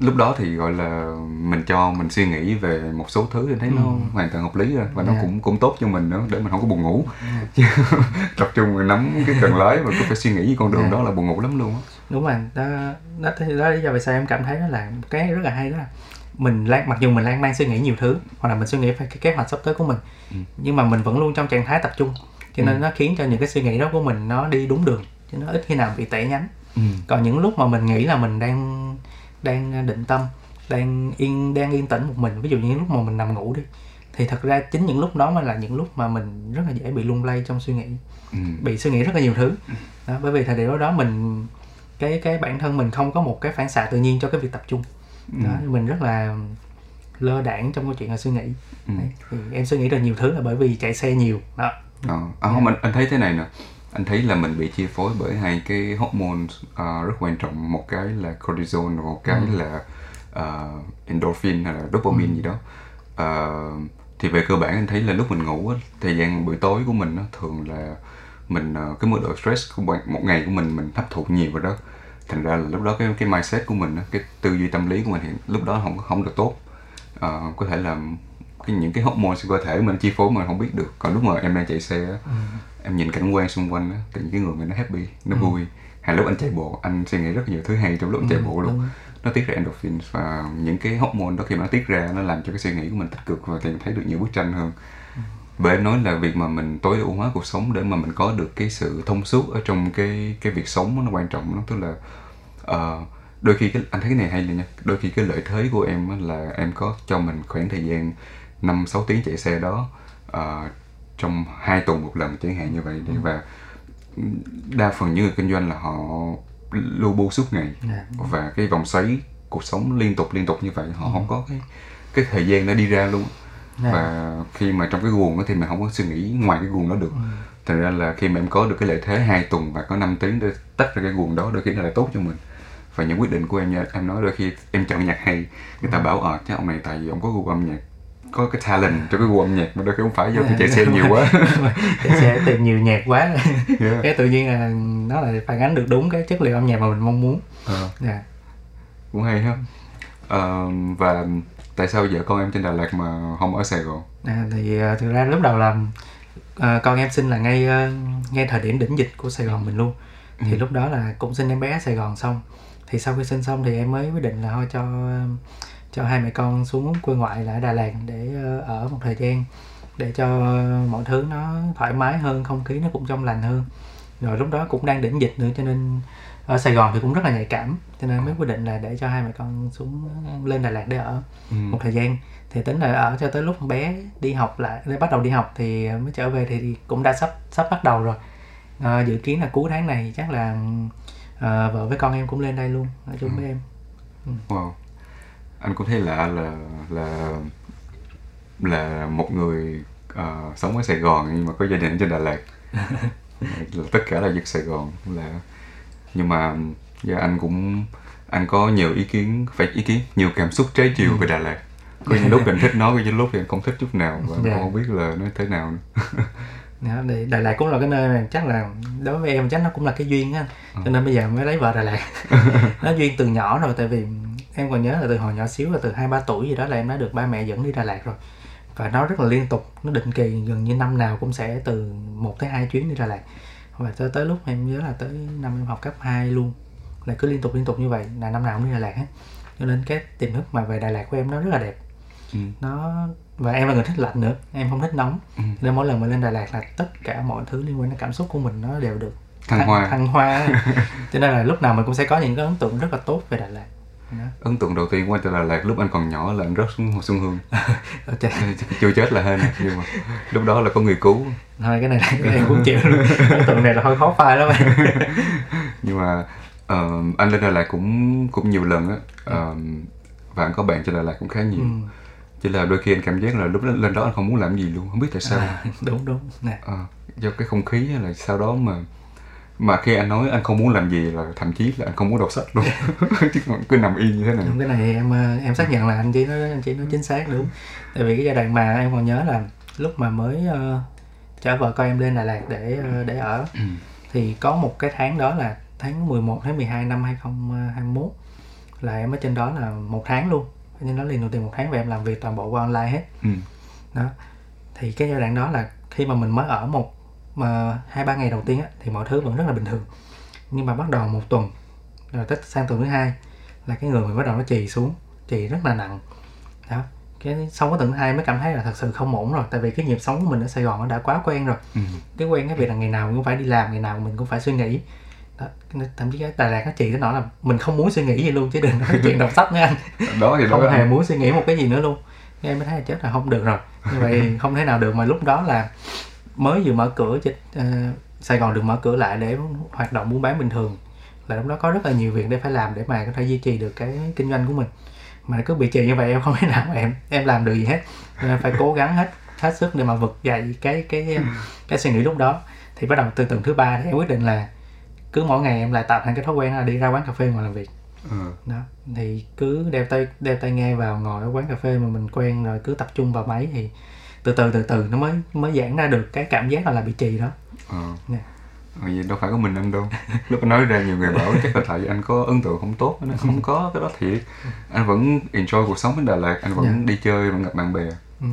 lúc đó thì gọi là mình cho mình suy nghĩ về một số thứ thì thấy nó Ừ. hoàn toàn hợp lý rồi và nó Dạ. cũng cũng tốt cho mình nữa để mình không có buồn ngủ chứ tập trung nắm cái cần lái mà cứ phải suy nghĩ con đường Dạ. đó là buồn ngủ lắm luôn á đúng rồi đó đó, đó là lý do vì sao em cảm thấy đó là một cái rất là hay đó là mình lan mặc dù mình lan man suy nghĩ nhiều thứ hoặc là mình suy nghĩ về cái kế hoạch sắp tới của mình Ừ. nhưng mà mình vẫn luôn trong trạng thái tập trung cho nên Ừ. nó khiến cho những cái suy nghĩ đó của mình nó đi đúng đường chứ nó ít khi nào bị tẻ nhánh ừ. còn những lúc mà mình nghĩ là mình đang đang định tâm đang yên đang yên tĩnh một mình ví dụ như lúc mà mình nằm ngủ đi thì thật ra chính những lúc đó mới là những lúc mà mình rất là dễ bị lung lay trong suy nghĩ Ừ. bị suy nghĩ rất là nhiều thứ đó, bởi vì thời điểm đó, đó mình cái cái bản thân mình không có một cái phản xạ tự nhiên cho cái việc tập trung Ừ. đó, mình rất là lơ đãng trong câu chuyện là suy nghĩ. Ừ. Đấy, thì em suy nghĩ được nhiều thứ là bởi vì chạy xe nhiều đó. Ờ, à, không anh, anh thấy thế này nè. Anh thấy là mình bị chi phối bởi hai cái hormone ờ, rất quan trọng một cái là cortisol và một cái là ờ, endorphin hay là dopamine gì đó. Ờ, thì về cơ bản anh thấy là lúc mình ngủ á, thời gian buổi tối của mình á, thường là mình ờ, cái mức độ stress của một một ngày của mình mình hấp thụ nhiều vào đó thành ra là lúc đó cái cái mindset của mình cái tư duy tâm lý của mình thì lúc đó không không được tốt. Ờ, có thể là cái những cái hormone cơ thể mình chi phối mà không biết được. Còn lúc mà em đang chạy xe á, em nhìn cảnh quan xung quanh á thì những cái người mình nó happy nó vui. Hay lúc anh chạy bộ anh suy nghĩ rất nhiều thứ hay trong lúc anh chạy bộ luôn. đúng. nó tiết ra endorphin và những cái hormone đó khi mà nó tiết ra nó làm cho cái suy nghĩ của mình tích cực và tìm thấy được nhiều bức tranh hơn bởi em nói là việc mà mình tối ưu hóa cuộc sống để mà mình có được cái sự thông suốt ở trong cái cái việc sống nó quan trọng nó tức là ờ, đôi khi cái anh thấy cái này hay là nha đôi khi cái lợi thế của em là em có cho mình khoảng thời gian 5 6 tiếng chạy xe đó ờ, trong hai tuần một lần chẳng hạn như vậy để và đa phần những người kinh doanh là họ lu bu suốt ngày. Dạ. và cái vòng xoáy cuộc sống liên tục liên tục như vậy họ không có cái cái thời gian để đi ra luôn Dạ. và khi mà trong cái guồng đó thì mình không có suy nghĩ ngoài cái guồng đó được. Thành ra là khi mà em có được cái lợi thế hai tuần và có 5 tiếng để tách ra cái guồng đó đôi khi nó lại tốt cho mình. Và những quyết định của em em nói đôi khi em chọn nhạc hay người ta bảo ờ chắc ông này tại vì ông có gu âm nhạc có cái talent cho cái gu âm nhạc mà đôi khi không phải do tôi chạy xe nhiều quá. Chạy xe tìm nhiều nhạc quá. Yeah. cái tự nhiên là nó lại phản ánh được đúng cái chất liệu âm nhạc mà mình mong muốn. Ờ, dạ. Cũng hay ha. Ờ, và tại sao vợ con em trên Đà Lạt mà không ở Sài Gòn? À, thì à, thực ra lúc đầu là à, con em sinh là ngay à, ngay thời điểm đỉnh dịch của Sài Gòn mình luôn. Thì lúc đó là cũng sinh em bé ở Sài Gòn xong. Thì sau khi sinh xong thì em mới quyết định là thôi cho cho hai mẹ con xuống quê ngoại là ở Đà Lạt để ờ, ở một thời gian để cho mọi thứ nó thoải mái hơn không khí nó cũng trong lành hơn. Rồi lúc đó cũng đang đỉnh dịch nữa cho nên ở Sài Gòn thì cũng rất là nhạy cảm cho nên mới quyết định là để cho hai mẹ con xuống lên Đà Lạt để ở Ừ. một thời gian thì tính là ở cho tới lúc bé đi học lại để bắt đầu đi học thì mới trở về thì cũng đã sắp sắp bắt đầu rồi Ờ, dự kiến là cuối tháng này chắc là ờ, vợ với con em cũng lên đây luôn ở chung với em Wow. Anh cũng thấy lạ là là là một người ờ, sống ở Sài Gòn nhưng mà có gia đình ở trên Đà Lạt. là tất cả là dân Sài Gòn là nhưng mà dạ, anh cũng anh có nhiều ý kiến phải ý kiến nhiều cảm xúc trái chiều về Đà Lạt. Có những lúc anh thích nó có những lúc thì anh không thích chút nào và Dạ. không biết là nó thế nào nữa. Thì Đà Lạt cũng là cái nơi mà chắc là đối với em chắc nó cũng là cái duyên á. Cho nên bây giờ mới lấy vợ Đà Lạt. Nó duyên từ nhỏ rồi tại vì em còn nhớ là từ hồi nhỏ xíu là từ hai ba tuổi gì đó là em đã được ba mẹ dẫn đi Đà Lạt rồi. Và nó rất là liên tục nó định kỳ gần như năm nào cũng sẽ từ một tới hai chuyến đi Đà Lạt và tới tới lúc em nhớ là tới năm em học cấp 2 luôn là cứ liên tục liên tục như vậy là năm nào cũng đi Đà Lạt hết cho nên cái tiềm thức mà về Đà Lạt của em nó rất là đẹp Ừ. nó và em là người thích lạnh nữa em không thích nóng Ừ. nên mỗi lần mà lên Đà Lạt là tất cả mọi thứ liên quan đến cảm xúc của mình nó đều được Thăng hoa. thăng hoa cho nên là lúc nào mình cũng sẽ có những cái ấn tượng rất là tốt về Đà Lạt Đó. ấn tượng đầu tiên qua trên Đà Lạt lúc anh còn nhỏ là anh rớt xuống hồ Xuân Hương. Chưa chết là hên nhưng mà lúc đó là có người cứu. Thôi cái này là cái em cũng chịu. Ấn tượng này là hơi khó phai lắm nhưng mà ờ, anh lên Đà Lạt cũng cũng nhiều lần á. Ờ, và anh có bạn trên Đà Lạt cũng khá nhiều. Ừ. chỉ là đôi khi anh cảm giác là lúc đó, lên đó anh không muốn làm gì luôn không biết tại sao. À, đúng đúng. Nè. Ờ, do cái không khí là sau đó mà mà khi anh nói anh không muốn làm gì là thậm chí là anh không muốn đọc sách luôn. Chứ cứ nằm yên như thế này. Đúng, cái này em ờ, em xác nhận là anh chỉ nói anh chỉ nói chính xác đúng. Tại vì cái giai đoạn mà em còn nhớ là lúc mà mới ờ, chở vợ con em lên Đà Lạt để ờ, để ở. Thì có một cái tháng đó là tháng 11 tháng 12 năm 2021 là em ở trên đó là một tháng luôn. Trên đó liền đầu tiên một tháng và em làm việc toàn bộ qua online hết. Ừ. đó. Thì cái giai đoạn đó là khi mà mình mới ở một mà hai ba ngày đầu tiên á, thì mọi thứ vẫn rất là bình thường. Nhưng mà bắt đầu một tuần rồi tới sang tuần thứ hai là cái người mình bắt đầu nó trì xuống trì rất là nặng. Đó cái xong cái tuần thứ hai mới cảm thấy là thật sự không ổn rồi tại vì cái nhịp sống của mình ở Sài Gòn nó đã quá quen rồi. Ừ. cái quen cái việc là ngày nào mình cũng phải đi làm ngày nào mình cũng phải suy nghĩ. Đó thậm chí cái Đà Lạt nó chỉ tới nỗi là mình không muốn suy nghĩ gì luôn chứ đừng nói chuyện đọc sách nữa anh. Đó thì đó. Không hề muốn suy nghĩ một cái gì nữa luôn. Em mới thấy là chết là không được rồi. Như vậy không thể nào được mà lúc đó là mới vừa mở cửa cho ờ, Sài Gòn được mở cửa lại để hoạt động buôn bán bình thường. Là lúc đó có rất là nhiều việc để phải làm để mà có thể duy trì được cái kinh doanh của mình. Mà cứ bị trì như vậy em không thể nào mà em em làm được gì hết. Nên em phải cố gắng hết hết sức để mà vực dậy cái cái cái suy nghĩ lúc đó. Thì bắt đầu từ tuần thứ ba thì em quyết định là cứ mỗi ngày em lại tạo thành cái thói quen là đi ra quán cà phê mà làm việc. Ừ. đó thì cứ đeo tay đeo tai nghe vào ngồi ở quán cà phê mà mình quen rồi cứ tập trung vào máy thì từ từ từ từ nó mới mới giãn ra được cái cảm giác là, là bị trì đó Ờ. Nè. Ờ, vậy đâu phải có mình anh đâu lúc anh nói ra nhiều người bảo chắc là tại anh có ấn tượng không tốt nó không có cái đó thiệt anh vẫn enjoy cuộc sống ở Đà Lạt anh vẫn Dạ. đi chơi vẫn gặp bạn bè ừ.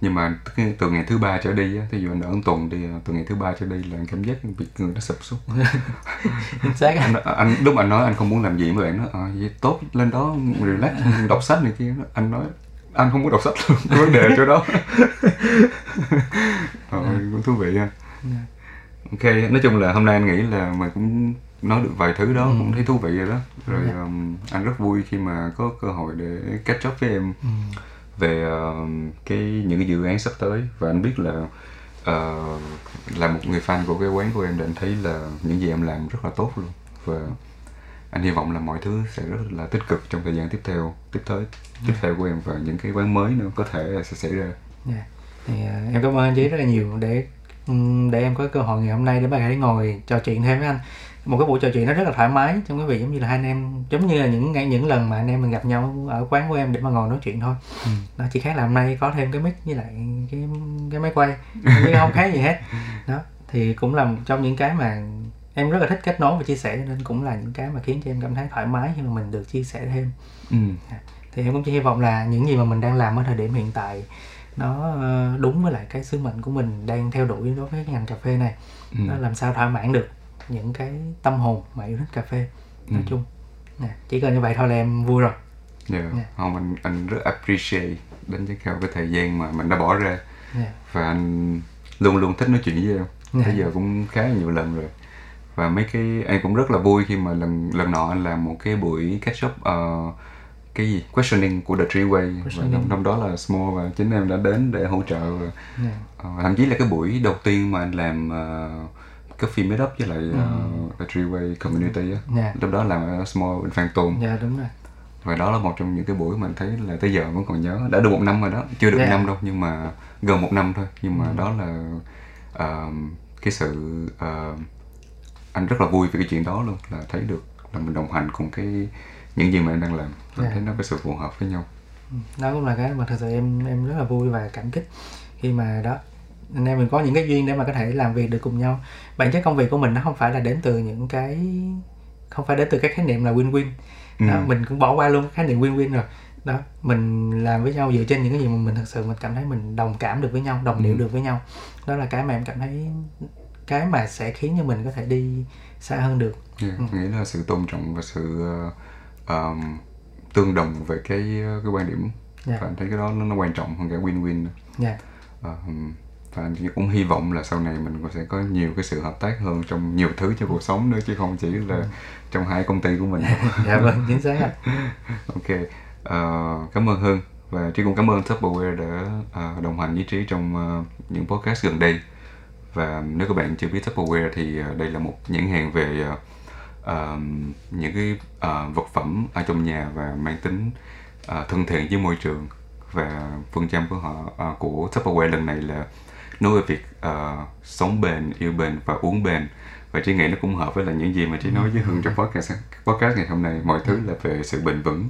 nhưng mà từ, ngày thứ ba trở đi á ví dụ anh ở tuần đi từ ngày thứ ba trở đi là anh cảm giác bị người nó sụp sút chính xác anh, anh lúc anh nói anh không muốn làm gì với bạn nó à, vậy tốt lên đó relax đọc sách này kia anh nói anh không muốn đọc sách luôn cái vấn đề chỗ đó ờ, cũng thú vị ha Dạ. ok nói chung là hôm nay anh nghĩ là mình cũng nói được vài thứ đó Ừ. cũng thấy thú vị rồi đó rồi Dạ. um, anh rất vui khi mà có cơ hội để catch up với em ừ. về um, cái những cái dự án sắp tới và anh biết là uh, là một người fan của cái quán của em thì anh thấy là những gì em làm rất là tốt luôn và anh hy vọng là mọi thứ sẽ rất là tích cực trong thời gian tiếp theo tiếp tới tiếp theo của em và những cái quán mới nữa có thể sẽ xảy ra. Dạ. thì à, em cảm ơn anh Chí rất là nhiều để ừm, để em có cơ hội ngày hôm nay để mà hãy ngồi trò chuyện thêm với anh. Một cái buổi trò chuyện nó rất là thoải mái trong cái việc giống như là hai anh em giống như là những những lần mà anh em mình gặp nhau ở quán của em để mà ngồi nói chuyện thôi. Ừ. đó chỉ khác là hôm nay có thêm cái mic với lại cái cái máy quay. Chứ không khác gì hết. Đó thì cũng là một trong những cái mà em rất là thích kết nối và chia sẻ cho nên cũng là những cái mà khiến cho em cảm thấy thoải mái khi mà mình được chia sẻ thêm ừ. thì em cũng chỉ hy vọng là những gì mà mình đang làm ở thời điểm hiện tại nó ờ, đúng với lại cái sứ mệnh của mình đang theo đuổi đối với cái ngành cà phê này Ừ. nó làm sao thỏa mãn được những cái tâm hồn mà yêu thích cà phê nói Ừ. chung nè chỉ cần như vậy thôi là em vui rồi Yeah. Dạ. Không, anh anh rất appreciate đánh giá cao cái thời gian mà mình đã bỏ ra nè và anh luôn luôn thích nói chuyện với em Dạ. bây giờ cũng khá nhiều lần rồi và mấy cái anh cũng rất là vui khi mà lần lần nọ anh làm một cái buổi catch up ờ, cái gì? Questioning của The Tree Way. Và trong, trong đó là Small và chính em đã đến để hỗ trợ và nè ờ, thậm chí là cái buổi đầu tiên mà anh làm uh, cái phim meet up với lại ờ, The Tree Way Community á. Dạ. lúc đó làm ở Small bên Phan Tôn dạ đúng rồi. Và đó là một trong những cái buổi mà anh thấy là tới giờ vẫn còn nhớ. Đã được một năm rồi đó. Chưa được Dạ. một năm đâu nhưng mà gần một năm thôi. Nhưng mà đó là ờ, cái sự ờ, anh rất là vui về cái chuyện đó luôn là thấy được là mình đồng hành cùng cái những gì mà anh đang làm anh Dạ. thấy nó có sự phù hợp với nhau đó cũng là cái mà thật sự em em rất là vui và cảm kích khi mà đó anh em mình có những cái duyên để mà có thể làm việc được cùng nhau bản chất công việc của mình nó không phải là đến từ những cái không phải đến từ cái khái niệm là win-win đó, Ừ. mình cũng bỏ qua luôn khái niệm win-win rồi đó mình làm với nhau dựa trên những cái gì mà mình thật sự mình cảm thấy mình đồng cảm được với nhau đồng điệu Ừ. được với nhau đó là cái mà em cảm thấy cái mà sẽ khiến cho mình có thể đi xa hơn được. Yeah. Ừ. Dạ, nghĩ là sự tôn trọng và sự ờm, tương đồng về cái cái quan điểm. Dạ. và anh thấy cái đó nó, nó quan trọng hơn cả win-win. Nha Ờ, và anh cũng hy vọng là sau này mình cũng sẽ có nhiều cái sự hợp tác hơn trong nhiều thứ trong cuộc sống nữa chứ không chỉ là trong hai công ty của mình. Dạ vâng chính xác ạ. Ok Ờ, cảm ơn hương và trí cũng cảm ơn Tupperware đã ờ, đồng hành với trí trong ờ, những podcast gần đây và nếu các bạn chưa biết Tupperware thì ờ, đây là một nhãn hàng về ờ, những cái ờ, vật phẩm ở trong nhà và mang tính ờ, thân thiện với môi trường. Và phương châm của họ ờ, của Tupperware lần này là nói về việc ờ, sống bền, yêu bền và uống bền. Và trí nghĩ nó cũng hợp với là những gì mà trí nói với hương trong podcast podcast ngày hôm nay mọi thứ là về sự bền vững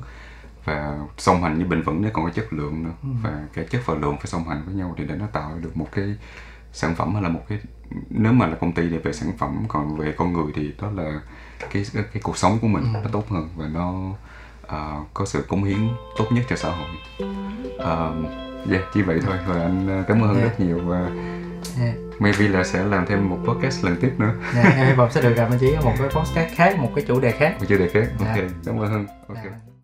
và song hành với bền vững nó còn có chất lượng nữa. Và cái chất và lượng phải song hành với nhau thì để nó tạo được một cái sản phẩm hay là một cái nếu mà là công ty thì về sản phẩm còn về con người thì đó là cái cái, cái cuộc sống của mình nó tốt hơn và nó uh, có sự cống hiến tốt nhất cho xã hội uh, yeah chỉ vậy thôi và anh ờ, cảm ơn Yeah. rất nhiều và Yeah. maybe là sẽ làm thêm một podcast lần tiếp nữa Dạ, em hy vọng sẽ được gặp anh Chí ở một cái podcast khác một cái chủ đề khác một chủ đề khác ok Dạ. cảm ơn Hương ok Dạ.